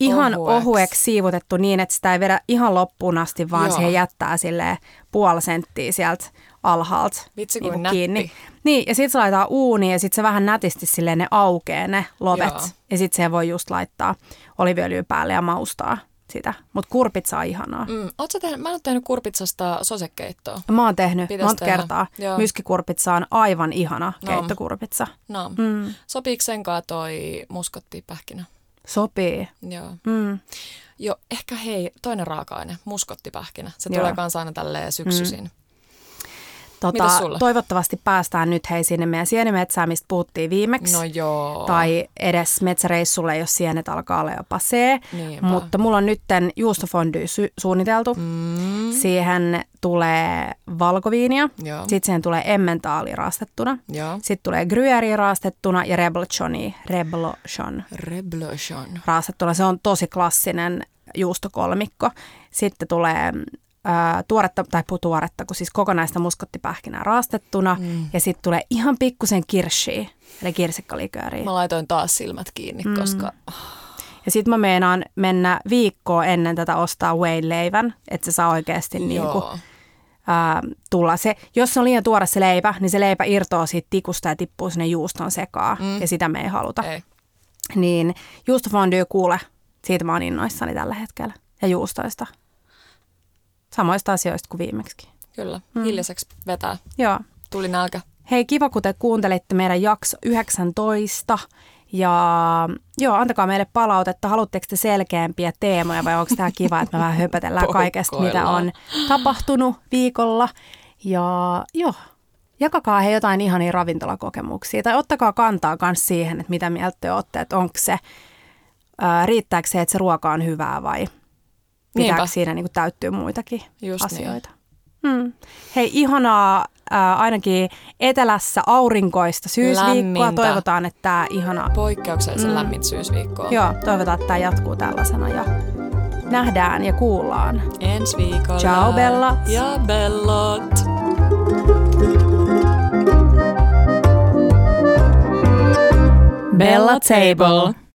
Speaker 2: ihan
Speaker 1: Ohueksi.
Speaker 2: ohueksi. siivutettu niin, että sitä ei vedä ihan loppuun asti, vaan
Speaker 1: Joo.
Speaker 2: siihen jättää sille puoli senttiä sieltä alhaalta
Speaker 1: Vitsi,
Speaker 2: niinku
Speaker 1: kuin
Speaker 2: kiinni. Niin, ja sitten se laitetaan uuniin ja sitten se vähän nätisti silleen ne aukee ne lovet.
Speaker 1: Joo.
Speaker 2: Ja sitten se voi just laittaa oliviöljyä päälle ja maustaa sitä. Mutta kurpitsa on ihanaa.
Speaker 1: Mm. Oot sä tehnyt, mä en tehnyt kurpitsasta sosekeittoa.
Speaker 2: Mä oon tehnyt
Speaker 1: Pitäis
Speaker 2: monta
Speaker 1: tehdä.
Speaker 2: kertaa.
Speaker 1: Joo.
Speaker 2: Myskikurpitsa on aivan ihana
Speaker 1: No.
Speaker 2: keittokurpitsa.
Speaker 1: No.
Speaker 2: Mm.
Speaker 1: Sopiiko senkaan toi muskottipähkinä?
Speaker 2: Sopii.
Speaker 1: Joo.
Speaker 2: Mm.
Speaker 1: Jo, ehkä hei, toinen raaka-aine, muskottipähkinä. Se
Speaker 2: Joo.
Speaker 1: tulee kanssa aina tälleen syksyisin. Mm.
Speaker 2: Tota, toivottavasti päästään nyt hei sinne meidän sienimetsään, mistä puhuttiin viimeksi.
Speaker 1: No joo.
Speaker 2: Tai edes metsäreissulle, jos sienet alkaa olla jo pasee.
Speaker 1: Niinpä.
Speaker 2: Mutta mulla on nytten juustofondy sy- suunniteltu.
Speaker 1: Mm.
Speaker 2: Siihen tulee valkoviinia,
Speaker 1: Joo.
Speaker 2: sitten siihen tulee emmentaali raastettuna,
Speaker 1: Joo.
Speaker 2: sitten tulee gruyère raastettuna ja reblochoni, reblochon
Speaker 1: Reblochon.
Speaker 2: raastettuna. Se on tosi klassinen juustokolmikko. Sitten tulee ää, tuoretta, tai tuoretta, kun siis kokonaista muskottipähkinää raastettuna. Mm. Ja sitten tulee ihan pikkusen kirshia, eli kirsikkalikööriä.
Speaker 1: Mä laitoin taas silmät kiinni, mm. koska
Speaker 2: Ja sitten mä meinaan mennä viikkoa ennen tätä ostaa Wayne-leivän, että se saa oikeasti niinku, ää, tulla. Se, jos on liian tuore se leipä, niin se leipä irtoaa siitä tikusta ja tippuu sinne juuston sekaan. Mm. Ja sitä me ei haluta.
Speaker 1: Ei.
Speaker 2: Niin juustofondue kuule, siitä mä oon innoissani tällä hetkellä. Ja juustoista. Samoista asioista kuin viimeksi.
Speaker 1: Kyllä, mm. hiljaiseksi vetää.
Speaker 2: Joo.
Speaker 1: Tuli nälkä.
Speaker 2: Hei, kiva kun te kuuntelitte meidän jakso 19. Ja joo, antakaa meille palautetta. Haluatteko te selkeämpiä teemoja vai onko tämä kiva, että me vähän höpötellään (laughs) kaikesta, mitä on tapahtunut viikolla. Ja joo, jakakaa he jotain ihania ravintolakokemuksia tai ottakaa kantaa myös siihen, että mitä mieltä te olette, että onko se, ää, riittääkö se, että se ruoka on hyvää vai pitääkö
Speaker 1: Niinpä.
Speaker 2: siinä niin täyttyy muitakin
Speaker 1: Just
Speaker 2: asioita. Mm. Hei, ihanaa äh, ainakin etelässä aurinkoista syysviikkoa.
Speaker 1: Lämmintä.
Speaker 2: Toivotaan, että tämä ihana...
Speaker 1: Poikkeuksellisen mm. lämmin syysviikko.
Speaker 2: Joo, toivotaan, että tämä jatkuu tällaisena ja nähdään ja kuullaan.
Speaker 1: Ensi viikolla.
Speaker 2: Ciao, Bellat.
Speaker 1: Ja bellot.
Speaker 2: Bella Table.